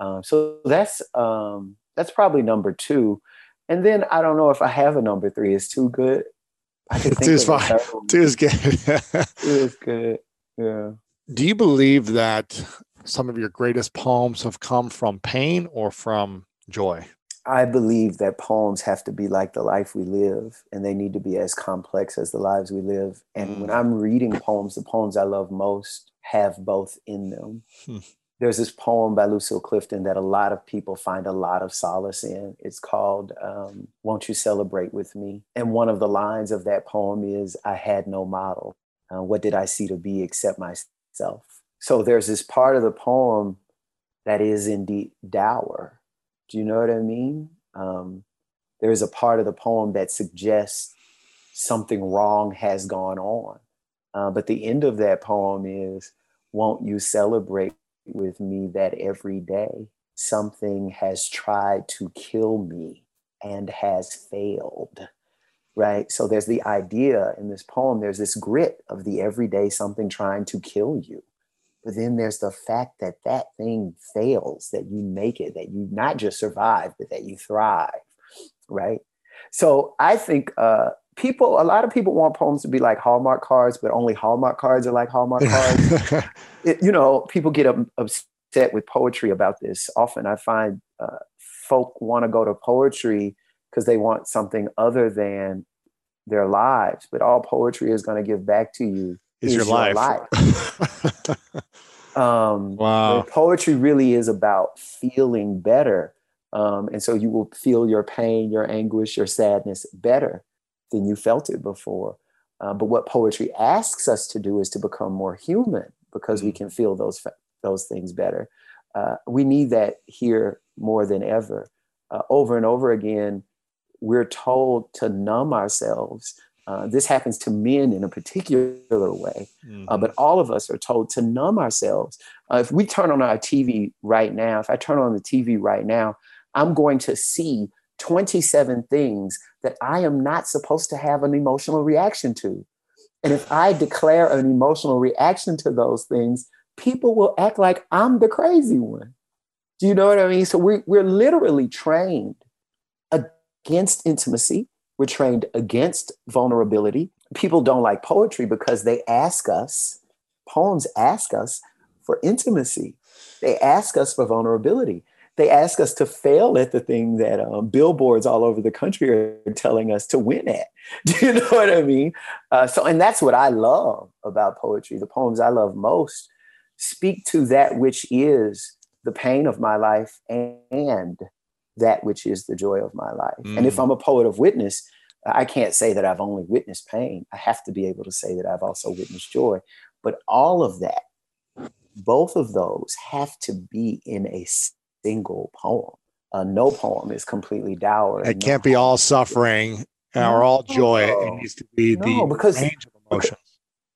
Um, so that's um, that's probably number two. And then I don't know if I have a number three. Is too good? I can two is fine. Two is good. two is good. Yeah. Do you believe that some of your greatest poems have come from pain or from joy? I believe that poems have to be like the life we live, and they need to be as complex as the lives we live. And mm. when I'm reading poems, the poems I love most have both in them. There's this poem by Lucille Clifton that a lot of people find a lot of solace in. It's called um, Won't You Celebrate With Me? And one of the lines of that poem is I had no model. Uh, what did I see to be except myself? So there's this part of the poem that is indeed dour. Do you know what I mean? Um, there's a part of the poem that suggests something wrong has gone on. Uh, but the end of that poem is, Won't you celebrate with me that every day. Something has tried to kill me and has failed right? So there's the idea in this poem there's this grit of the everyday something trying to kill you. But then there's the fact that that thing fails that you make it that you not just survive but that you thrive right? So i think uh, people a lot of people want poems to be like hallmark cards but only hallmark cards are like hallmark cards. It, you know people get upset with poetry about this. Often i find uh, folk want to go to poetry because they want something other than their lives but all poetry is going to give back to you is, your, your, life, life. um, wow. poetry really is about feeling better um, and so you will feel your pain your anguish your sadness better than you felt it before. Uh, but what poetry asks us to do is to become more human because we mm. can feel those those things better. Uh, we need that here more than ever. Uh, over and over again, we're told to numb ourselves. Uh, this happens to men in a particular way, uh, mm-hmm. but all of us are told to numb ourselves. Uh, if we turn on our TV right now, if I turn on the TV right now, I'm going to see 27 things that I am not supposed to have an emotional reaction to. And if I declare an emotional reaction to those things, people will act like I'm the crazy one. Do you know what I mean? So we, we're literally trained against intimacy. We're trained against vulnerability. People don't like poetry because they ask us, poems ask us for intimacy. They ask us for vulnerability. They ask us to fail at the thing that um, billboards all over the country are telling us to win at. Do you know what I mean? Uh, so, and that's what I love about poetry. The poems I love most speak to that which is the pain of my life and that which is the joy of my life. Mm. And if mm. I'm a poet of witness, I can't say that I've only witnessed pain. I have to be able to say that I've also witnessed joy. But all of that, both of those have to be in a single poem. Uh, no poem is completely dour. It no can't be all suffering no, or all joy. It needs to be no, the because, range of emotions.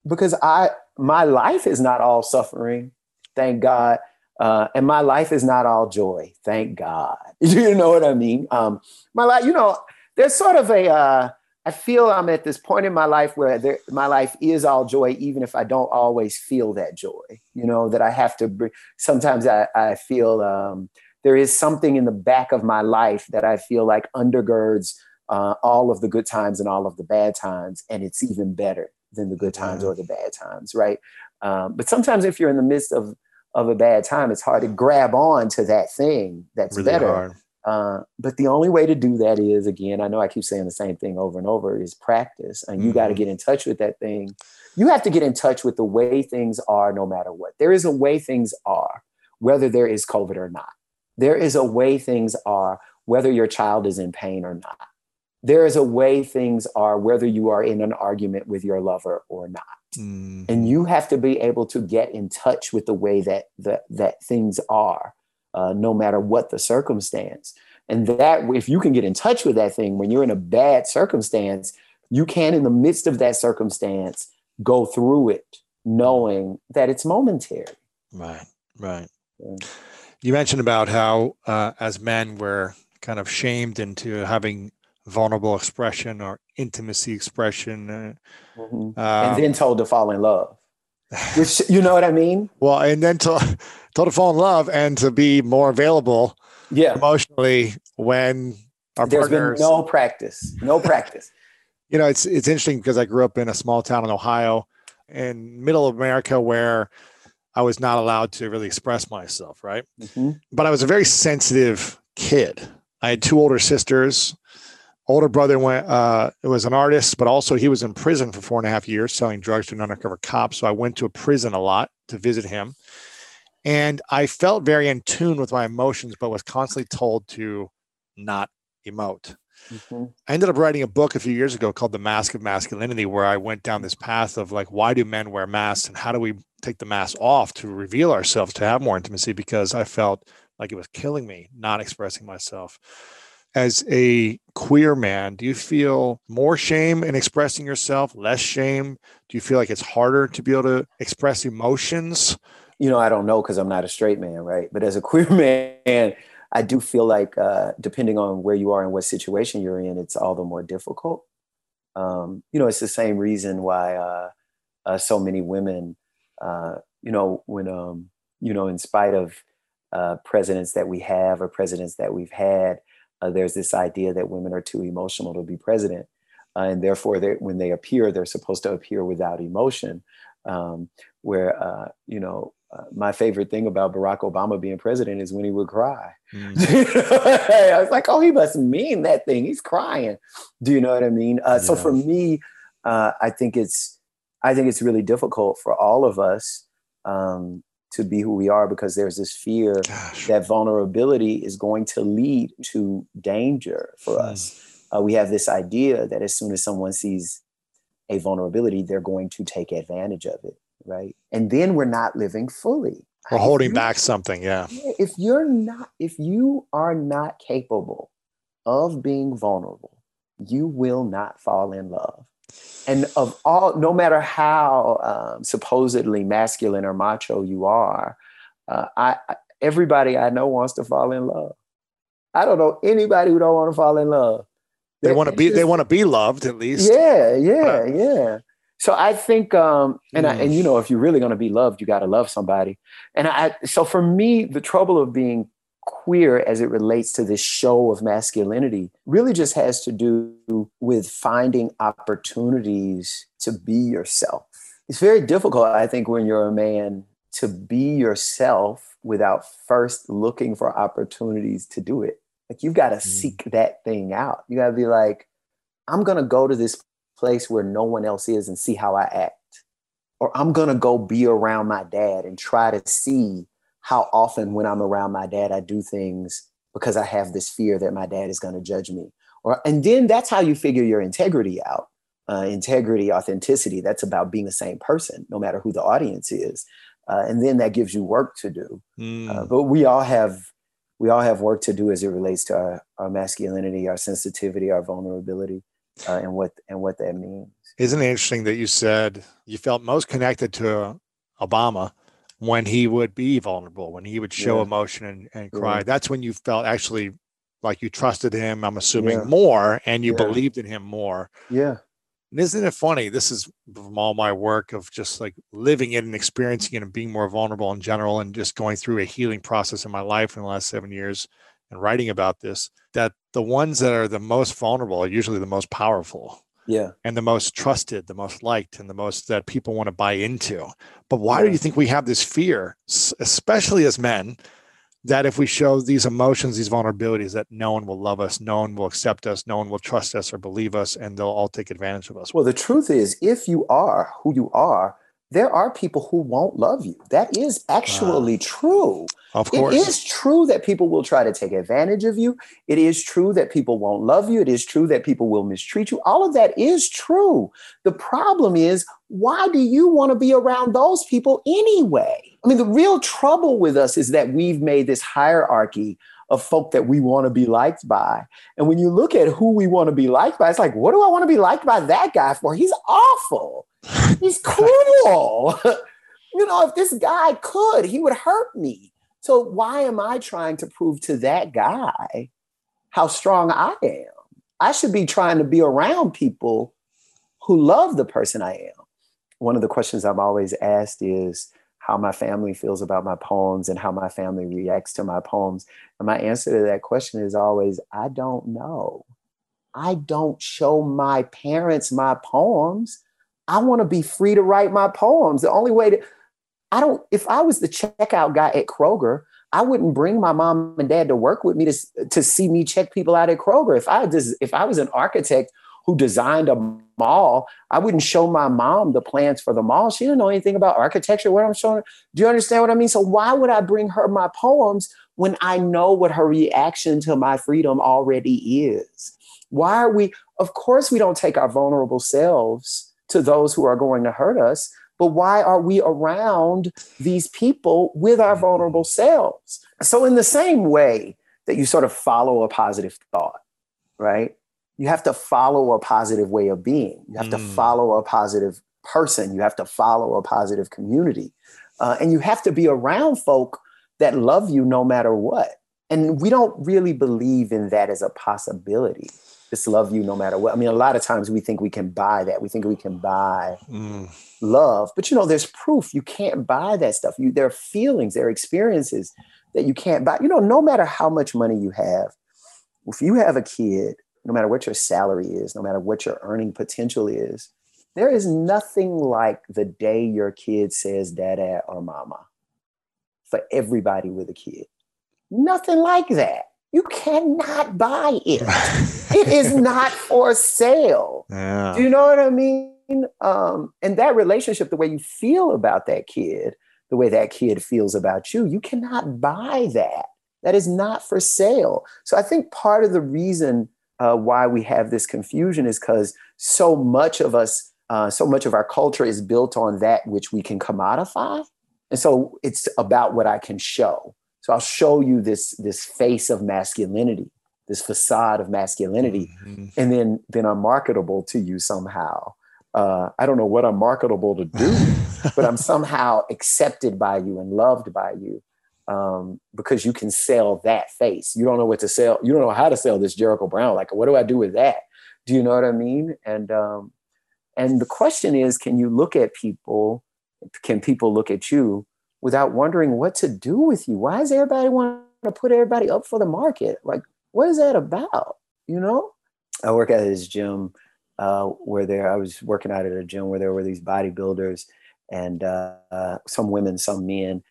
Because, because I, my life is not all suffering, thank God. Uh, and my life is not all joy, thank God. you know what I mean? Um, my life, you know, there's sort of a. Uh, I feel I'm at this point in my life where there, my life is all joy, even if I don't always feel that joy. You know that I have to. Bring, sometimes I, I feel um, there is something in the back of my life that I feel like undergirds uh, all of the good times and all of the bad times, and it's even better than the good times or the bad times, right? Um, but sometimes if you're in the midst of of a bad time, it's hard to grab on to that thing that's really better. Hard. Uh, but the only way to do that is, again, I know I keep saying the same thing over and over, is practice. And you mm-hmm. got to get in touch with that thing. You have to get in touch with the way things are, no matter what. There is a way things are, whether there is COVID or not. There is a way things are, whether your child is in pain or not. There is a way things are, whether you are in an argument with your lover or not. Mm-hmm. And you have to be able to get in touch with the way that, that, that things are uh, no matter what the circumstance. And that, if you can get in touch with that thing when you're in a bad circumstance, you can, in the midst of that circumstance, go through it knowing that it's momentary. Right, right. Yeah. You mentioned about how, uh, as men, we're kind of shamed into having vulnerable expression or intimacy expression. Uh, mm-hmm. and then told to fall in love. Which, you know what I mean? Well, and then to, to fall in love and to be more available yeah. emotionally when our There's partners, been no practice, no practice. you know, it's it's interesting because I grew up in a small town in Ohio, in middle of America, where I was not allowed to really express myself, right? Mm-hmm. But I was a very sensitive kid. I had two older sisters older brother went uh was an artist but also he was in prison for four and a half years selling drugs to an undercover cop. So i went to a prison a lot to visit him. And i felt very in tune with my emotions but was constantly told to not emote. Mm-hmm. i ended up writing a book a few years ago called the mask of masculinity where i went down this path of like why do men wear masks and how do we take the mask off to reveal ourselves to have more intimacy? Because i felt like it was killing me not expressing myself as a queer man, do you feel more shame in expressing yourself, less shame? Do you feel like it's harder to be able to express emotions? You know, I don't know because I'm not a straight man, right? But as a queer man, I do feel like uh, depending on where you are and what situation you're in, it's all the more difficult. Um, you know, it's the same reason why uh, uh, so many women, uh, you know, when, um, you know, in spite of uh, presidents that we have or presidents that we've had, uh, there's this idea that women are too emotional to be president. Uh, and therefore, when they appear, they're supposed to appear without emotion. Um, where, uh, you know, uh, my favorite thing about Barack Obama being president is when he would cry. Mm. I was like, oh, he must mean that thing. He's crying. Do you know what I mean? Uh, yeah. So for me, uh, I think it's I think it's really difficult for all of us um, to be who we are because there's this fear Gosh. that vulnerability is going to lead to danger for mm. us. Uh, we have this idea that as soon as someone sees a vulnerability, they're going to take advantage of it, right? And then we're not living fully. We're holding back something, yeah. If you're not, if you are not capable of being vulnerable, you will not fall in love and of all no matter how um, supposedly masculine or macho you are uh, I, everybody i know wants to fall in love. I don't know anybody who don't want to fall in love. They, want to be just, they want to be loved at least. Yeah yeah yeah. So i think um and mm. I, and you know if you're really going to be loved you got to love somebody. And i so for me the trouble of being queer as it relates to this show of masculinity really just has to do with finding opportunities to be yourself. It's very difficult, I think, when you're a man to be yourself without first looking for opportunities to do it. Like you've got to mm. seek that thing out. You got to be like, I'm going to go to this place where no one else is and see how I act. Or I'm going to go be around my dad and try to see how often when I'm around my dad, I do things because I have this fear that my dad is going to judge me. Or, and then that's how you figure your integrity out. Uh, integrity, authenticity, that's about being the same person, no matter who the audience is. Uh, and then that gives you work to do. Mm. Uh, but we all have we all have work to do as it relates to our, our masculinity, our sensitivity, our vulnerability, uh, and what and what that means. Isn't it interesting that you said you felt most connected to Obama when he would be vulnerable, when he would show yeah. emotion and, and cry? Yeah. That's when you felt actually like you trusted him. I'm assuming yeah. more, and you believed in him more. Yeah. And isn't it funny? This is from all my work of just like living it and experiencing it and being more vulnerable in general and just going through a healing process in my life in the last seven years and writing about this that the ones that are the most vulnerable are usually the most powerful. Yeah. And the most trusted, the most liked, and the most that people want to buy into. But why do you think we have this fear, especially as men, that if we show these emotions, these vulnerabilities, that no one will love us, no one will accept us, no one will trust us or believe us, and they'll all take advantage of us. Well, the truth is, if you are who you are, there are people who won't love you. That is actually uh, true. Of course. It is true that people will try to take advantage of you. It is true that people won't love you. It is true that people will mistreat you. All of that is true. The problem is, why do you want to be around those people anyway? I mean, the real trouble with us is that we've made this hierarchy of folk that we want to be liked by. And when you look at who we want to be liked by, it's like, what do I want to be liked by that guy for? He's awful. He's cruel. you know, if this guy could, he would hurt me. So why am I trying to prove to that guy how strong I am? I should be trying to be around people who love the person I am. One of the questions I'm always asked is, how my family feels about my poems and how my family reacts to my poems. And my answer to that question is always, I don't know. I don't show my parents my poems. I want to be free to write my poems. The only way to, I don't, if I was the checkout guy at Kroger, I wouldn't bring my mom and dad to work with me to, to see me check people out at Kroger. If I just, if I was an architect who designed a mall, I wouldn't show my mom the plans for the mall. She didn't know anything about architecture. What I'm showing her. Do you understand what I mean? So why would I bring her my poems when I know what her reaction to my freedom already is? Why are we, of course, we don't take our vulnerable selves to those who are going to hurt us, but why are we around these people with our vulnerable selves? So, in the same way that you sort of follow a positive thought, right? you have to follow a positive way of being. You have mm. to follow a positive person. You have to follow a positive community. Uh, and you have to be around folk that love you no matter what. And we don't really believe in that as a possibility. Just love you no matter what. I mean, a lot of times we think we can buy that. We think we can buy mm. love. But you know, there's proof you can't buy that stuff. You there are feelings, there are experiences that you can't buy. You know, no matter how much money you have, if you have a kid no matter what your salary is, no matter what your earning potential is, there is nothing like the day your kid says dada or mama for everybody with a kid. Nothing like that. You cannot buy it. it is not for sale. Yeah. Do you know what I mean? Um, and that relationship, the way you feel about that kid, the way that kid feels about you, you cannot buy that. That is not for sale. So I think part of the reason uh, why we have this confusion is because so much of us, uh, so much of our culture is built on that which we can commodify. And so it's about what I can show. So I'll show you this, this face of masculinity, this facade of masculinity, mm-hmm. and then, then I'm marketable to you somehow. Uh, I don't know what I'm marketable to do, but I'm somehow accepted by you and loved by you um, because you can sell that face. You don't know what to sell. You don't know how to sell this Jericho Brown. Like, what do I do with that? Do you know what I mean? And um, and the question is, can you look at people? Can people look at you without wondering what to do with you? Why does everybody want to put everybody up for the market? Like, what is that about? You know? I work at this gym uh, where there I was working out at a gym where there were these bodybuilders and uh, uh, some women, some men,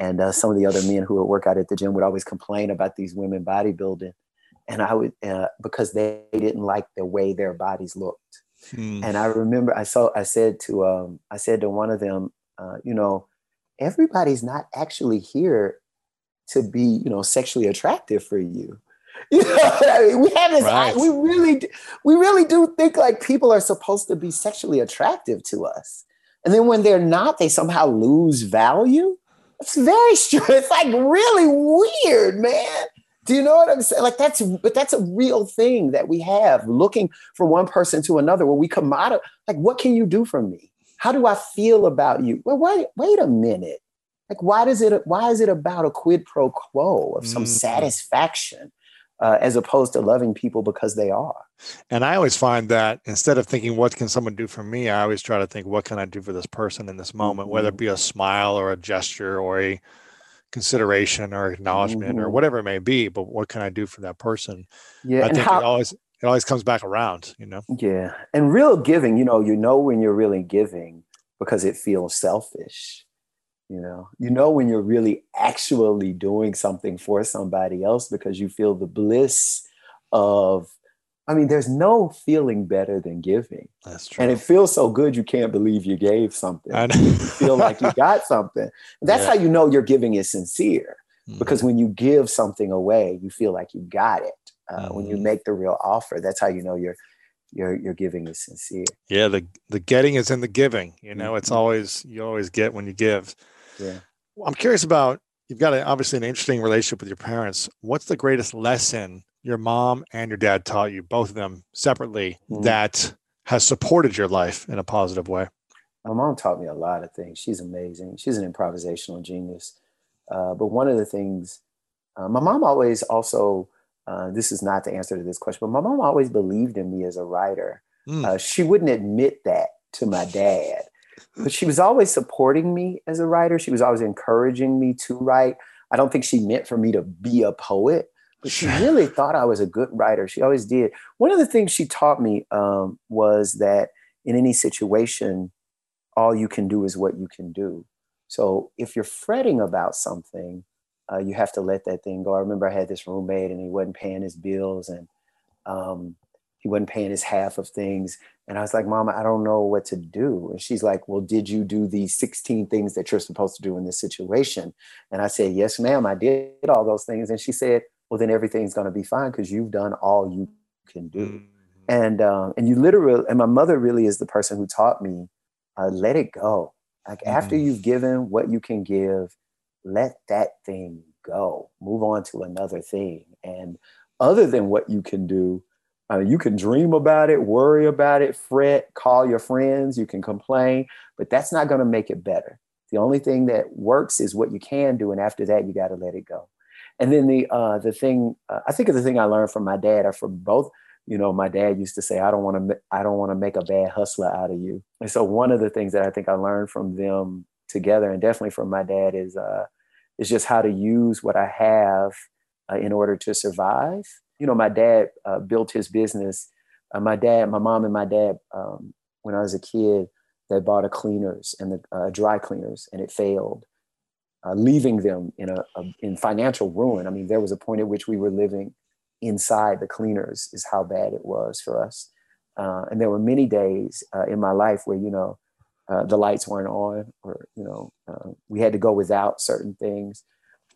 and uh, some of the other men who would work out at the gym would always complain about these women bodybuilding, and I would uh, because they didn't like the way their bodies looked. Hmm. And I remember I saw I said to um, I said to one of them, uh, you know, everybody's not actually here to be you know sexually attractive for you. You know, I mean, we have this. Right. we really, we really do think like people are supposed to be sexually attractive to us, and then when they're not, they somehow lose value. It's very strange. It's like really weird, man. Do you know what I'm saying? Like that's, but that's a real thing that we have. Looking from one person to another, where we commodify. Like, what can you do for me? How do I feel about you? Well, wait, wait a minute. Like, why does it? Why is it about a quid pro quo of some mm. satisfaction, uh, as opposed to loving people because they are? And I always find that instead of thinking what can someone do for me, I always try to think what can I do for this person in this moment, mm-hmm. whether it mm-hmm. be a smile or a gesture or a consideration or acknowledgment mm-hmm. or whatever it may be. But what can I do for that person? Yeah, I think how, it always it always comes back around, you know. Yeah, and real giving, you know, you know when you're really giving because it feels selfish you know? You know when you're really actually doing something for somebody else because you feel the bliss of i mean there's no feeling better than giving. That's true and it feels so good you can't believe you gave something. You feel like you got something. That's yeah. how you know your giving is sincere mm-hmm. because when you give something away you feel like you got it uh, mm-hmm. when you mm-hmm. make the real offer that's how you know you're your your giving is sincere yeah the the getting is in the giving you know it's mm-hmm. always you always get when you give yeah. I'm curious about you've got a, obviously an interesting relationship with your parents. What's the greatest lesson your mom and your dad taught you, both of them separately, mm-hmm. that has supported your life in a positive way? My mom taught me a lot of things. She's amazing. She's an improvisational genius. Uh, but one of the things, uh, my mom always also, uh, this is not the answer to this question, but my mom always believed in me as a writer. Mm. she wouldn't admit that to my dad but she was always supporting me as a writer. She was always encouraging me to write. I don't think she meant for me to be a poet, but she really thought I was a good writer. She always did. One of the things she taught me um, was that in any situation, all you can do is what you can do. So if you're fretting about something, uh, you have to let that thing go. I remember I had this roommate and he wasn't paying his bills and um, he wasn't paying his half of things. And I was like, Mama, I don't know what to do. And she's like, Well, did you do these 16 things that you're supposed to do in this situation? And I said, Yes, ma'am, I did all those things. And she said, Well, then everything's going to be fine because you've done all you can do. Mm-hmm. And um, and you literally, and my mother really is the person who taught me, uh, let it go. Like mm-hmm. after you've given what you can give, let that thing go. Move on to another thing. And other than what you can do, uh, you can dream about it, worry about it, fret, call your friends, you can complain, but that's not going to make it better. The only thing that works is what you can do, and after that, you got to let it go. And then the uh, the thing uh, I think of the thing I learned from my dad, or from both. You know, my dad used to say, "I don't want to, I don't want to make a bad hustler out of you." And so, one of the things that I think I learned from them together, and definitely from my dad, is uh, is just how to use what I have uh, in order to survive you know, my dad uh, built his business. Uh, my dad, my mom, and my dad, um, when I was a kid, they bought a cleaners and the uh, dry cleaners, and it failed, uh, leaving them in a, a, in financial ruin. I mean, there was a point at which we were living inside the cleaners, is how bad it was for us. Uh, and there were many days uh, in my life where you know the lights weren't on, or you know we had to go without certain things.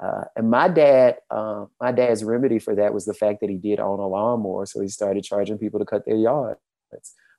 Uh, and my dad, uh, my dad's remedy for that was the fact that he did own a lawnmower, so he started charging people to cut their yards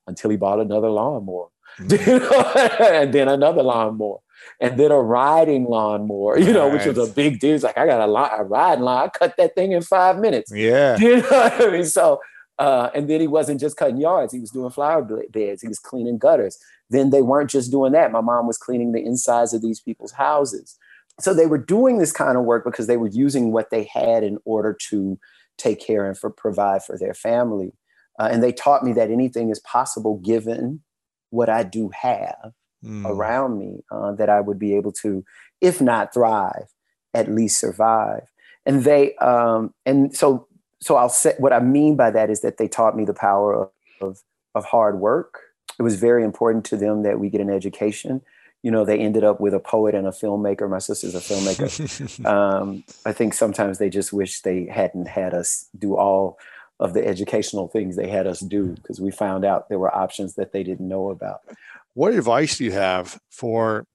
until he bought another lawnmower, mm-hmm. and then another lawnmower, and then a riding lawnmower. You know, which was a big deal. It's like I got a, lot, a riding lawn. I cut that thing in five minutes. Yeah, you know what I mean. So, uh, and then he wasn't just cutting yards; he was doing flower beds. He was cleaning gutters. Then they weren't just doing that. My mom was cleaning the insides of these people's houses so they were doing this kind of work because they were using what they had in order to take care and for provide for their family uh, and they taught me that anything is possible given what i do have mm. around me uh, that i would be able to if not thrive at least survive and they um, and so so i'll say what i mean by that is that they taught me the power of, of, of hard work it was very important to them that we get an education you know, they ended up with a poet and a filmmaker. My sister's a filmmaker. um, I think sometimes they just wish they hadn't had us do all of the educational things they had us do because we found out there were options that they didn't know about. What advice do you have for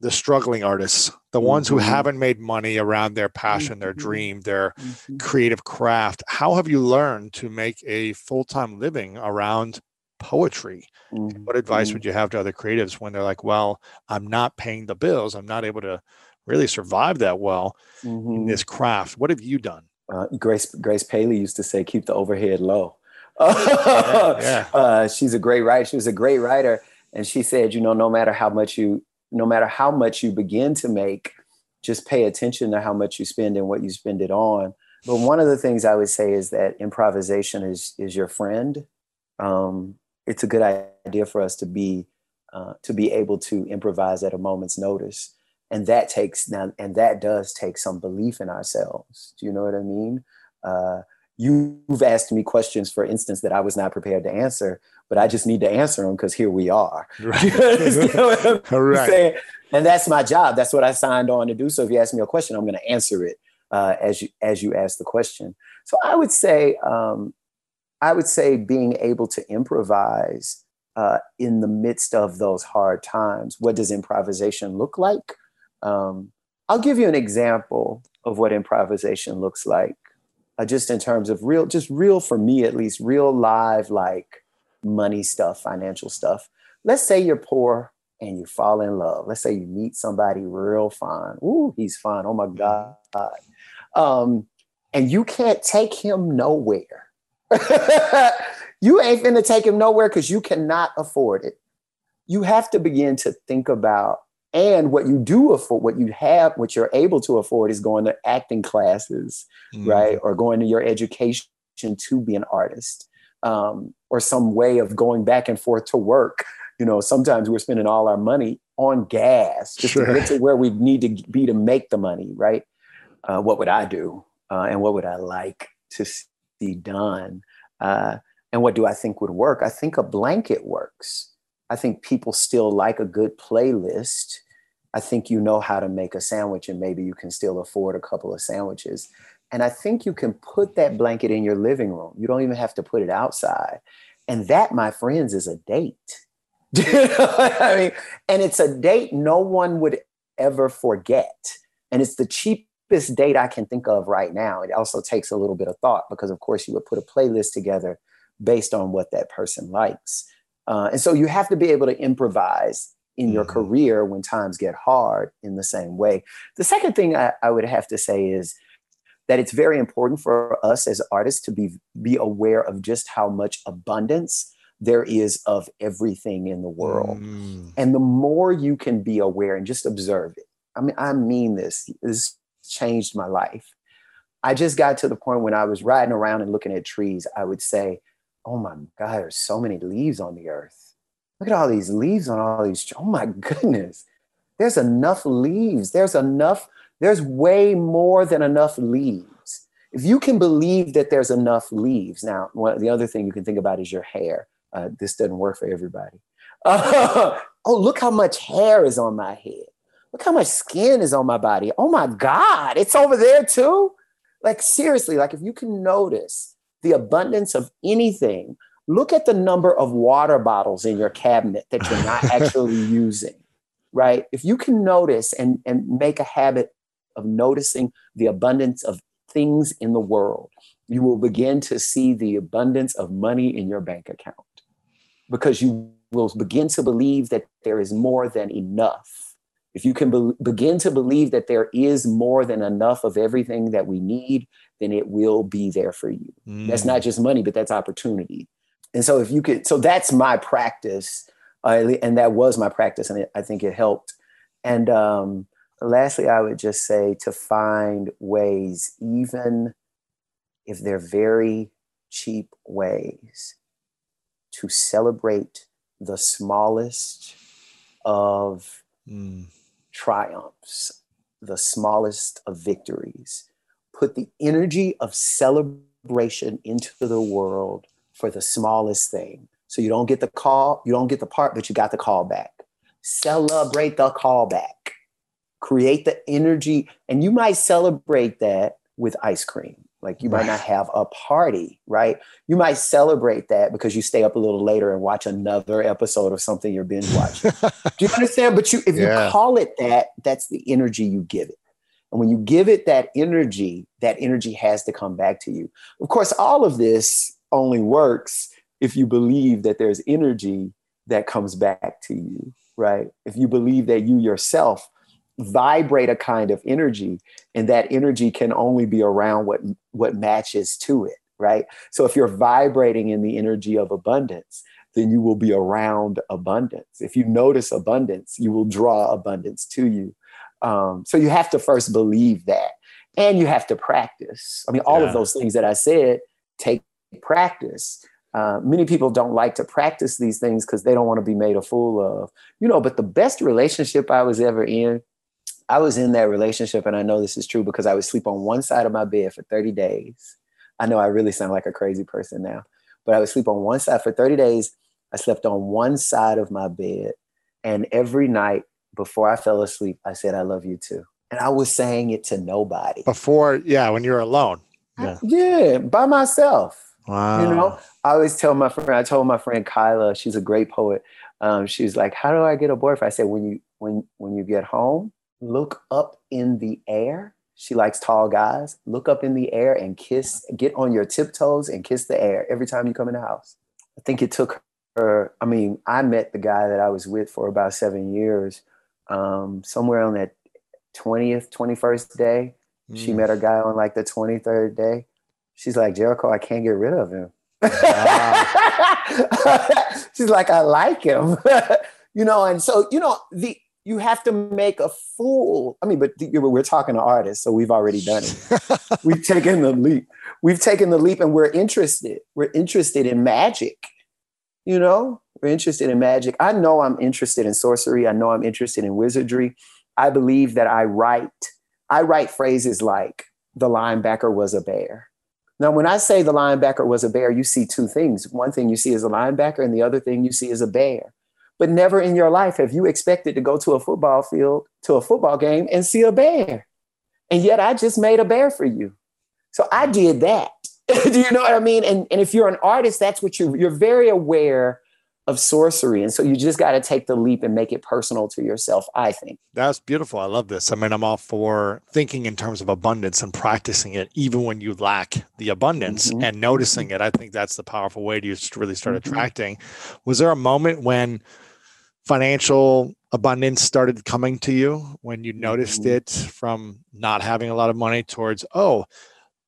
the struggling artists, the ones mm-hmm. who haven't made money around their passion, mm-hmm. their dream, their mm-hmm. creative craft? How have you learned to make a full time living around poetry? What advice mm-hmm. would you have to other creatives when they're like, well, I'm not paying the bills, I'm not able to really survive that well in mm-hmm. this craft? What have you done? uh, Grace Grace Paley used to say, "Keep the overhead low." yeah, yeah. Uh, she's a great writer. She was a great writer, and she said, you know, no matter how much you, no matter how much you begin to make, just pay attention to how much you spend and what you spend it on. But one of the things I would say is that improvisation is is your friend. Um, it's a good idea for us to be uh, to be able to improvise at a moment's notice and that takes now and that does take some belief in ourselves do you know what i mean uh, you've asked me questions for instance that i was not prepared to answer but i just need to answer them because here we are. Right. Correct. and that's my job. That's what i signed on to do. So if you ask me a question i'm going to answer it uh, as you as you ask the question. So i would say um, i would say being able to improvise uh, in the midst of those hard times what does improvisation look like? Um, I'll give you an example of what improvisation looks like, uh, just in terms of real, just real for me at least, real live, like money stuff, financial stuff. Let's say you're poor and you fall in love. Let's say you meet somebody real fine. Ooh, he's fine. Oh my mm-hmm. God. Um, and you can't take him nowhere. you ain't gonna take him nowhere because you cannot afford it. You have to begin to think about and what you do afford what you have what you're able to afford is going to acting classes mm-hmm. right or going to your education to be an artist um, or some way of going back and forth to work you know sometimes we're spending all our money on gas just sure. to get to where we need to be to make the money right uh, what would i do uh, and what would i like to see done uh, and what do i think would work i think a blanket works I think people still like a good playlist. I think you know how to make a sandwich and maybe you can still afford a couple of sandwiches. And I think you can put that blanket in your living room. You don't even have to put it outside. And that, my friends, is a date. I mean, and it's a date no one would ever forget. And it's the cheapest date I can think of right now. It also takes a little bit of thought because, of course, you would put a playlist together based on what that person likes. Uh, and so you have to be able to improvise in your mm-hmm. career when times get hard in the same way. The second thing I, I, would have to say is that it's very important for us as artists to be, be aware of just how much abundance there is of everything in the world. Mm. And the more you can be aware and just observe it. I mean, I mean this. This changed my life. I just got to the point when I was riding around and looking at trees, I would say, oh my God, there's so many leaves on the earth. Look at all these leaves on all these. Oh my goodness. There's enough leaves. There's enough, there's way more than enough leaves. If you can believe that there's enough leaves, now, one, the other thing you can think about is your hair. Uh, this doesn't work for everybody. Uh, oh, look how much hair is on my head. Look how much skin is on my body. Oh my God, it's over there too. Like, seriously, like if you can notice the abundance of anything, look at the number of water bottles in your cabinet that you're not actually using, right? If you can notice and, and make a habit of noticing the abundance of things in the world, you will begin to see the abundance of money in your bank account because you will begin to believe that there is more than enough. If you can be- begin to believe that there is more than enough of everything that we need, then it will be there for you. Mm. That's not just money, but that's opportunity. And so if you could, so that's my practice, uh, and that was my practice, and it, I think it helped. And um, lastly, I would just say to find ways, even if they're very cheap ways, to celebrate the smallest of mm. triumphs, the smallest of victories put the energy of celebration into the world for the smallest thing. So you don't get the call, you don't get the part, but you got the call back. celebrate the callback. Create the energy, and you might celebrate that with ice cream. Like you might not have a party, right? You might celebrate that because you stay up a little later and watch another episode of something you're binge watching. Do you understand? But you, if yeah. you call it that, that's the energy you give it. And when you give it that energy, that energy has to come back to you. Of course, all of this only works if you believe that there's energy that comes back to you, right? If you believe that you yourself vibrate a kind of energy and that energy can only be around what what matches to it right? So if you're vibrating in the energy of abundance then you will be around abundance. If you notice abundance you will draw abundance to you. Um, so you have to first believe that and you have to practice. I mean all yeah. of those things that i said take practice. Uh, many people don't like to practice these things because they don't want to be made a fool of you know but the best relationship i was ever in I was in that relationship, and I know this is true because I would sleep on one side of my bed for 30 days. I know I really sound like a crazy person now, but I would sleep on one side for 30 days. I slept on one side of my bed. And every night before I fell asleep, I said, I love you too. And I was saying it to nobody. Before, yeah, when you're alone. Yeah, yeah by myself. Wow. You know, I always tell my friend, I told my friend Kyla, she's a great poet. Um, she's like, How do I get a boyfriend? I said, When you when when you get home, look up in the air. She likes tall guys. Look up in the air and kiss, get on your tiptoes and kiss the air every time you come in the house. I think it took her, I mean, I met the guy that I was with for about seven years. Um, somewhere on that 20th, 21st day, mm. she met a guy on like the 23rd day. She's like, Jericho, I can't get rid of him. Wow. She's like, I like him. you know, and so, you know, the you have to make a fool. I mean, but we're talking to artists, so we've already done it. we've taken the leap. We've taken the leap and we're interested. We're interested in magic. You know, we're interested in magic. I know I'm interested in sorcery. I know I'm interested in wizardry. I believe that I write, I write phrases like the linebacker was a bear. Now, when I say the linebacker was a bear, you see two things. One thing you see is a linebacker, and the other thing you see is a bear. But never in your life have you expected to go to a football field, to a football game and see a bear. And yet I just made a bear for you. So I did that. Do you know what I mean? And, and if you're an artist, that's what you're, you're very aware of sorcery. And so you just got to take the leap and make it personal to yourself, I think. That's beautiful. I love this. I mean, I'm all for thinking in terms of abundance and practicing it, even when you lack the abundance mm-hmm. and noticing it. I think that's the powerful way to really start mm-hmm. attracting. Was there a moment when financial abundance started coming to you when you noticed mm-hmm. it from not having a lot of money towards oh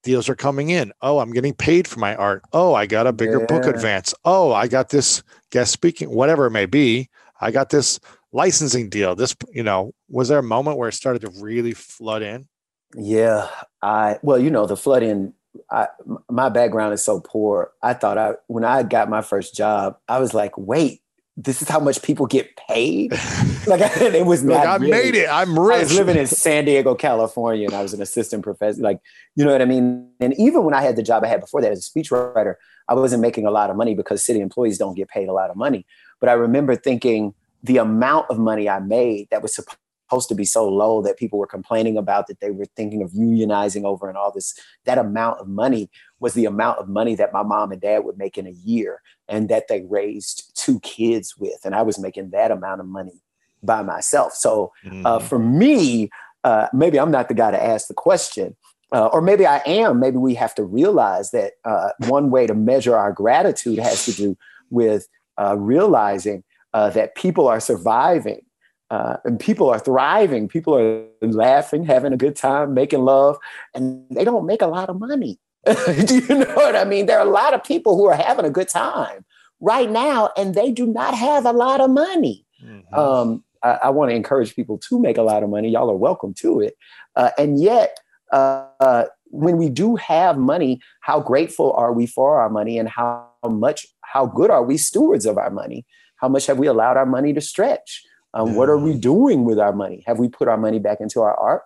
deals are coming in. Oh i'm getting paid for my art. Oh i got a bigger yeah. book advance. Oh i got this guest speaking whatever it may be. I got this licensing deal. This you know was there a moment where it started to really flood in? Yeah i well you know the flood in I, my background is so poor. I thought i when i got my first job i was like wait this is how much people get paid. like it was not. Like I really, made it. I'm rich. I was living in San Diego, California, and I was an assistant professor. Like you know what I mean. And even when I had the job I had before that as a speechwriter, I wasn't making a lot of money because city employees don't get paid a lot of money. But I remember thinking the amount of money I made that was supposed to be so low that people were complaining about that they were thinking of unionizing over and all this. That amount of money was the amount of money that my mom and dad would make in a year and that they raised two kids with. And I was making that amount of money by myself. So uh, mm-hmm. uh, for me, uh, maybe I'm not the guy to ask the question. Uh, or maybe I am. Maybe we have to realize that uh, one way to measure our gratitude has to do with uh, realizing that people are surviving and people are thriving. People are laughing, having a good time, making love, and they don't make a lot of money. do you know what I mean? There are a lot of people who are having a good time right now, and they do not have a lot of money. Mm-hmm. Um, I, I want to encourage people to make a lot of money. Y'all are welcome to it. Uh, and yet, uh, uh, when we do have money, how grateful are we for our money, and how much, how good are we stewards of our money? How much have we allowed our money to stretch? Um, mm-hmm. What are we doing with our money? Have we put our money back into our art?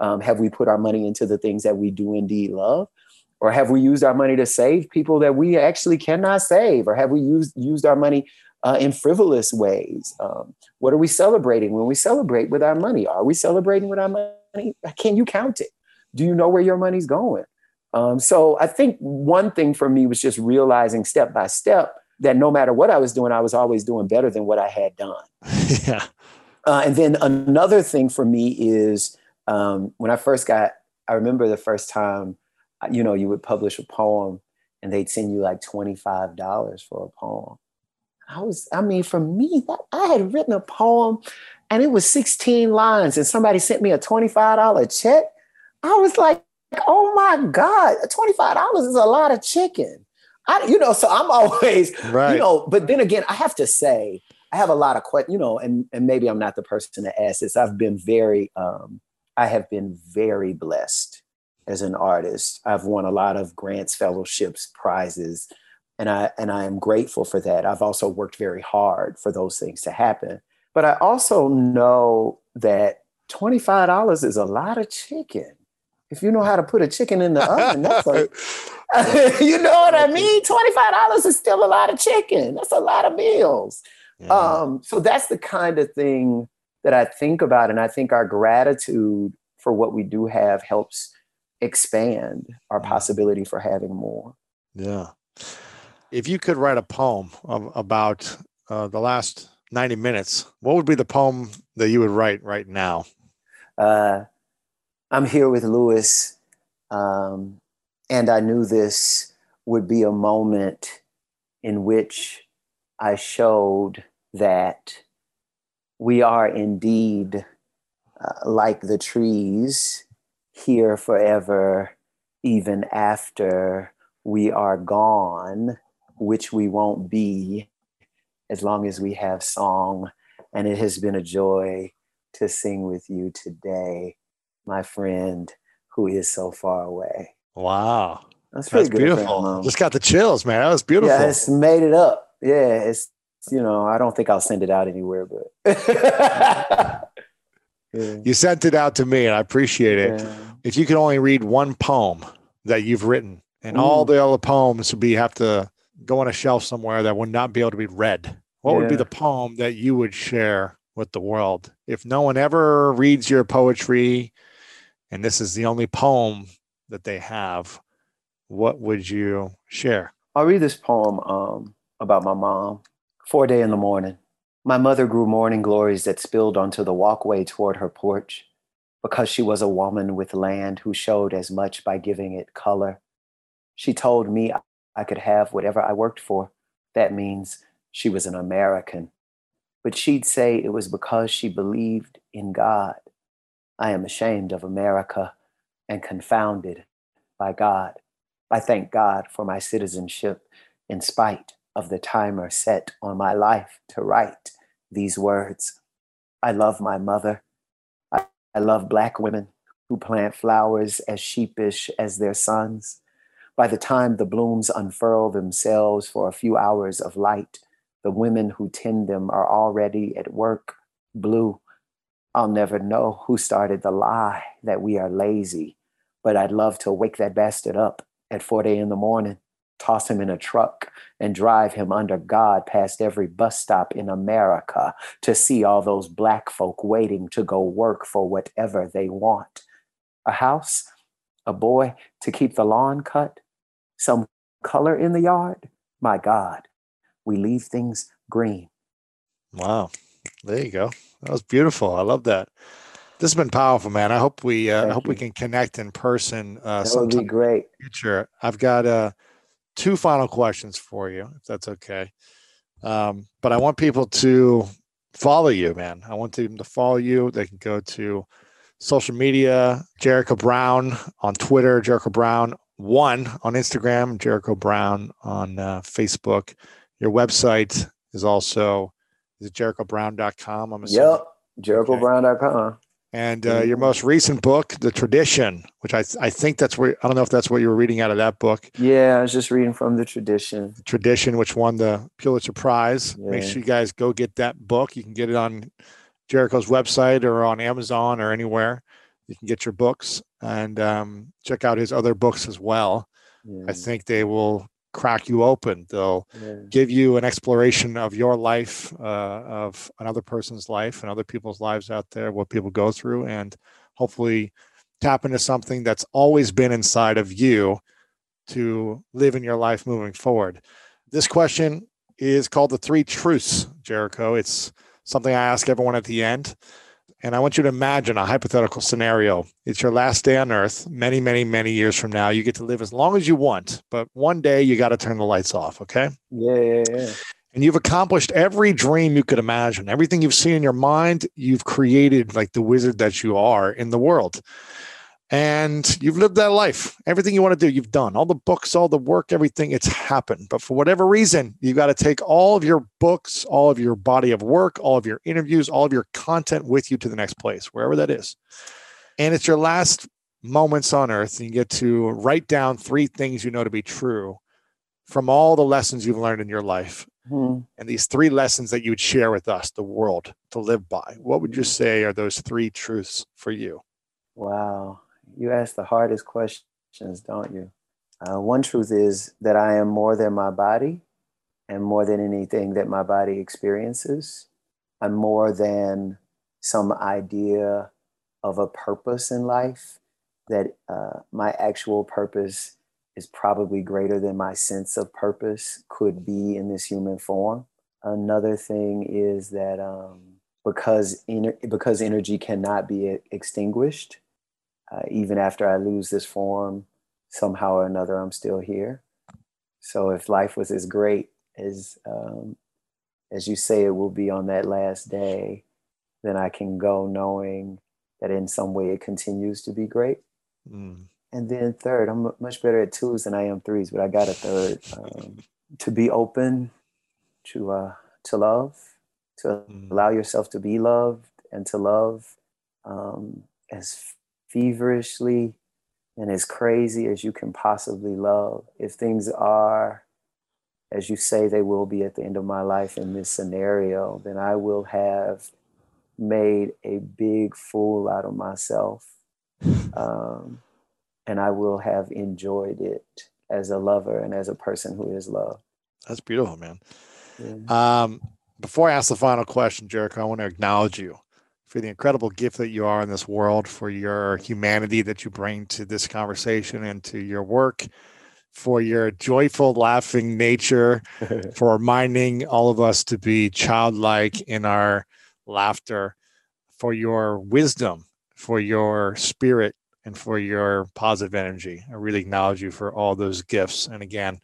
Um, have we put our money into the things that we do indeed love? Or have we used our money to save people that we actually cannot save? Or have we used used our money uh, in frivolous ways. Um, what are we celebrating when we celebrate with our money? Are we celebrating with our money? Can you count it? Do you know where your money's going? Um, so I think one thing for me was just realizing step by step that no matter what I was doing, I was always doing better than what I had done. yeah. Uh, and then another thing for me is um, when I first got, I remember the first time, uh, you know, you would publish a poem and they'd send you like $25 for a poem. I was, I mean, for me, that, I had written a poem and it was 16 lines and somebody sent me a $25 check. I was like, oh my God, $25 is a lot of chicken. I, you know, so I'm always, right. you know, but then again, I have to say, I have a lot of questions, you know, and, and maybe I'm not the person to ask this. I've been very, um, I have been very blessed as an artist. I've won a lot of grants, fellowships, prizes, and I and I am grateful for that. I've also worked very hard for those things to happen. But I also know that $25 is a lot of chicken. If you know how to put a chicken in the oven, that's a, you know what I mean? $25 is still a lot of chicken. That's a lot of meals. Yeah. Um, so that's the kind of thing that I think about. And I think our gratitude for what we do have helps expand our possibility for having more. Yeah. If you could write a poem about uh, the last 90 minutes, what would be the poem that you would write right now? Uh, I'm here with Lewis, um, and I knew this would be a moment in which I showed that we are indeed uh, like the trees here forever, even after we are gone, which we won't be as long as we have song. And it has been a joy to sing with you today, my friend who is so far away. Wow. That's, That's beautiful. Just got the chills, man. That was beautiful. Yeah, it's made it up. Yeah, it's you know, I don't think I'll send it out anywhere, but yeah. you sent it out to me and I appreciate it. Yeah. If you could only read one poem that you've written and mm. all the other poems would be have to go on a shelf somewhere that would not be able to be read, what yeah. would be the poem that you would share with the world? If no one ever reads your poetry and this is the only poem that they have, what would you share? I'll read this poem um, about my mom. Foreday in the morning. My mother grew morning glories that spilled onto the walkway toward her porch because she was a woman with land who showed as much by giving it color. She told me I could have whatever I worked for. That means she was an American. But she'd say it was because she believed in God. I am ashamed of America and confounded by God. I thank God for my citizenship in spite of the timer set on my life to write these words. I love my mother. I, love black women who plant flowers as sheepish as their sons. By the time the blooms unfurl themselves for a few hours of light, the women who tend them are already at work, blue. I'll never know who started the lie that we are lazy, but I'd love to wake that bastard up at 4 a.m. in the morning toss him in a truck and drive him under God past every bus stop in America to see all those black folk waiting to go work for whatever they want. A house, a boy to keep the lawn cut, some color in the yard. My God, we leave things green. Wow. There you go. That was beautiful. I love that. This has been powerful, man. I hope we uh, I hope you. we can connect in person. Uh, that would be great. Future. I've got uh, two final questions for you, if that's okay. Um, but I want people to follow you, man. I want them to follow you. They can go to social media, Jericho Brown on Twitter, Jericho Brown one on Instagram, Jericho Brown on uh, Facebook. Your website is also is it jerichobrown.com? I'm assuming. Yep, jerichobrown.com. And uh, your most recent book, The Tradition, which I I think that's where I don't know if that's what you were reading out of that book. Yeah, I was just reading from The Tradition. Tradition, which won the Pulitzer Prize. Yeah. Make sure you guys go get that book. You can get it on Jericho's website or on Amazon or anywhere. You can get your books and um, check out his other books as well. Yeah. I think they will crack you open. They'll yeah. give you an exploration of your life, uh, of another person's life, and other people's lives out there, what people go through, and hopefully tap into something that's always been inside of you to live in your life moving forward. This question is called the three truths, Jericho. It's something I ask everyone at the end. And I want you to imagine a hypothetical scenario. It's your last day on earth, many, many, many years from now. You get to live as long as you want, but one day you got to turn the lights off. Okay. Yeah, yeah, yeah. And you've accomplished every dream you could imagine. Everything you've seen in your mind, you've created like the wizard that you are in the world and you've lived that life. Everything you want to do, you've done. All the books, all the work, everything, it's happened. But for whatever reason, you got to take all of your books, all of your body of work, all of your interviews, all of your content with you to the next place, wherever that is. And it's your last moments on earth. And you get to write down three things you know to be true from all the lessons you've learned in your life. Mm-hmm. And these three lessons that you would share with us, the world to live by. What would you say are those three truths for you? Wow you ask the hardest questions, don't you? Uh, one truth is that I am more than my body and more than anything that my body experiences. I'm more than some idea of a purpose in life, that uh, my actual purpose is probably greater than my sense of purpose could be in this human form. Another thing is that um, because, ener- because energy cannot be extinguished, uh, even after I lose this form, somehow or another, I'm still here. So if life was as great as um, as you say it will be on that last day, then I can go knowing that in some way it continues to be great. Mm. And then third, I'm much better at twos than I am threes, but I got a third. Um, to be open to uh, to love, to mm. allow yourself to be loved and to love um, as feverishly and as crazy as you can possibly love. If things are as you say they will be at the end of my life in this scenario, then I will have made a big fool out of myself. Um, and I will have enjoyed it as a lover and as a person who is loved. That's beautiful, man. Yeah. Um, before I ask the final question, Jericho, I want to acknowledge you for the incredible gift that you are in this world, for your humanity that you bring to this conversation and to your work, for your joyful, laughing nature, for reminding all of us to be childlike in our laughter, for your wisdom, for your spirit, and for your positive energy. I really acknowledge you for all those gifts. And again,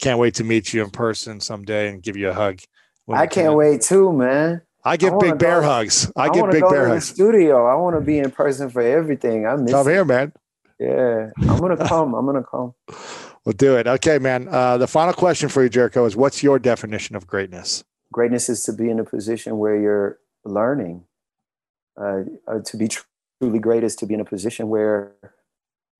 can't wait to meet you in person someday and give you a hug. I can't wait too, man. I give I big bear go, hugs. I, I give big bear hugs. studio. I want to be in person for everything. I miss. Come here, man. Yeah, I'm gonna come. I'm gonna come. We'll do it. Okay, man. Uh, the final question for you, Jericho, is what's your definition of greatness? Greatness is to be in a position where you're learning. Uh, uh, to be truly great is to be in a position where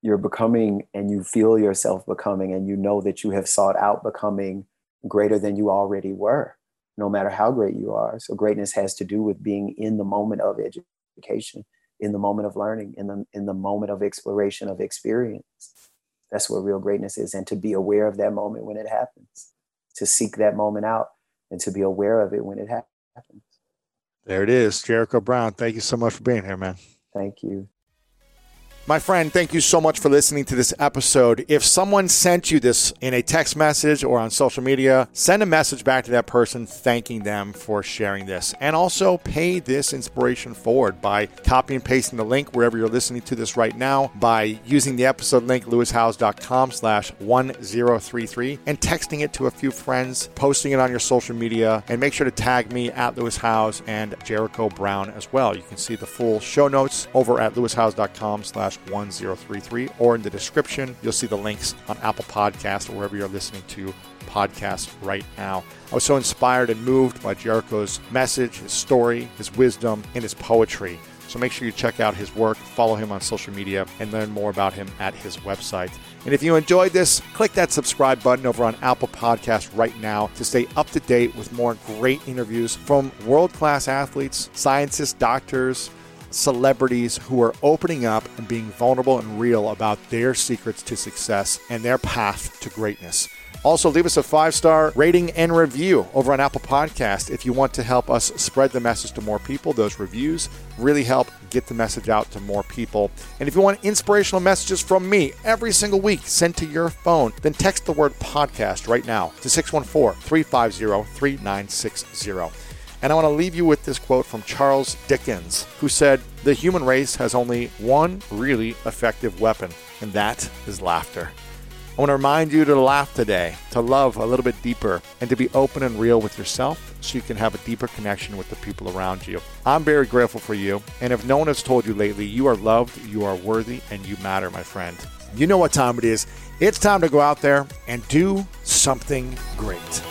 you're becoming and you feel yourself becoming and you know that you have sought out becoming greater than you already were no matter how great you are. So greatness has to do with being in the moment of education, in the moment of learning, in the in the moment of exploration of experience. That's what real greatness is, and to be aware of that moment when it happens, to seek that moment out, and to be aware of it when it happens. There it is, Jericho Brown. Thank you so much for being here, man. Thank you. My friend, thank you so much for listening to this episode. If someone sent you this in a text message or on social media, send a message back to that person thanking them for sharing this. And also pay this inspiration forward by copy and pasting the link wherever you're listening to this right now, by using the episode link lewishowes.com slash 1033 and texting it to a few friends, posting it on your social media, and make sure to tag me at Lewis Howes and Jericho Brown as well. You can see the full show notes over at lewishowes.com slash 1033, or in the description, you'll see the links on Apple Podcast or wherever you're listening to podcasts right now. I was so inspired and moved by Jericho's message, his story, his wisdom, and his poetry. So make sure you check out his work, follow him on social media, and learn more about him at his website. And if you enjoyed this, click that subscribe button over on Apple Podcasts right now to stay up to date with more great interviews from world class athletes, scientists, doctors, celebrities who are opening up and being vulnerable and real about their secrets to success and their path to greatness. Also, leave us a five star rating and review over on Apple Podcast if you want to help us spread the message to more people. Those reviews really help get the message out to more people. And if you want inspirational messages from me every single week sent to your phone, then text the word podcast right now to 614 350 3960. And I want to leave you with this quote from Charles Dickens, who said, The human race has only one really effective weapon, and that is laughter. I want to remind you to laugh today, to love a little bit deeper, and to be open and real with yourself so you can have a deeper connection with the people around you. I'm very grateful for you, and if no one has told you lately, you are loved, you are worthy, and you matter, my friend. You know what time it is. It's time to go out there and do something great.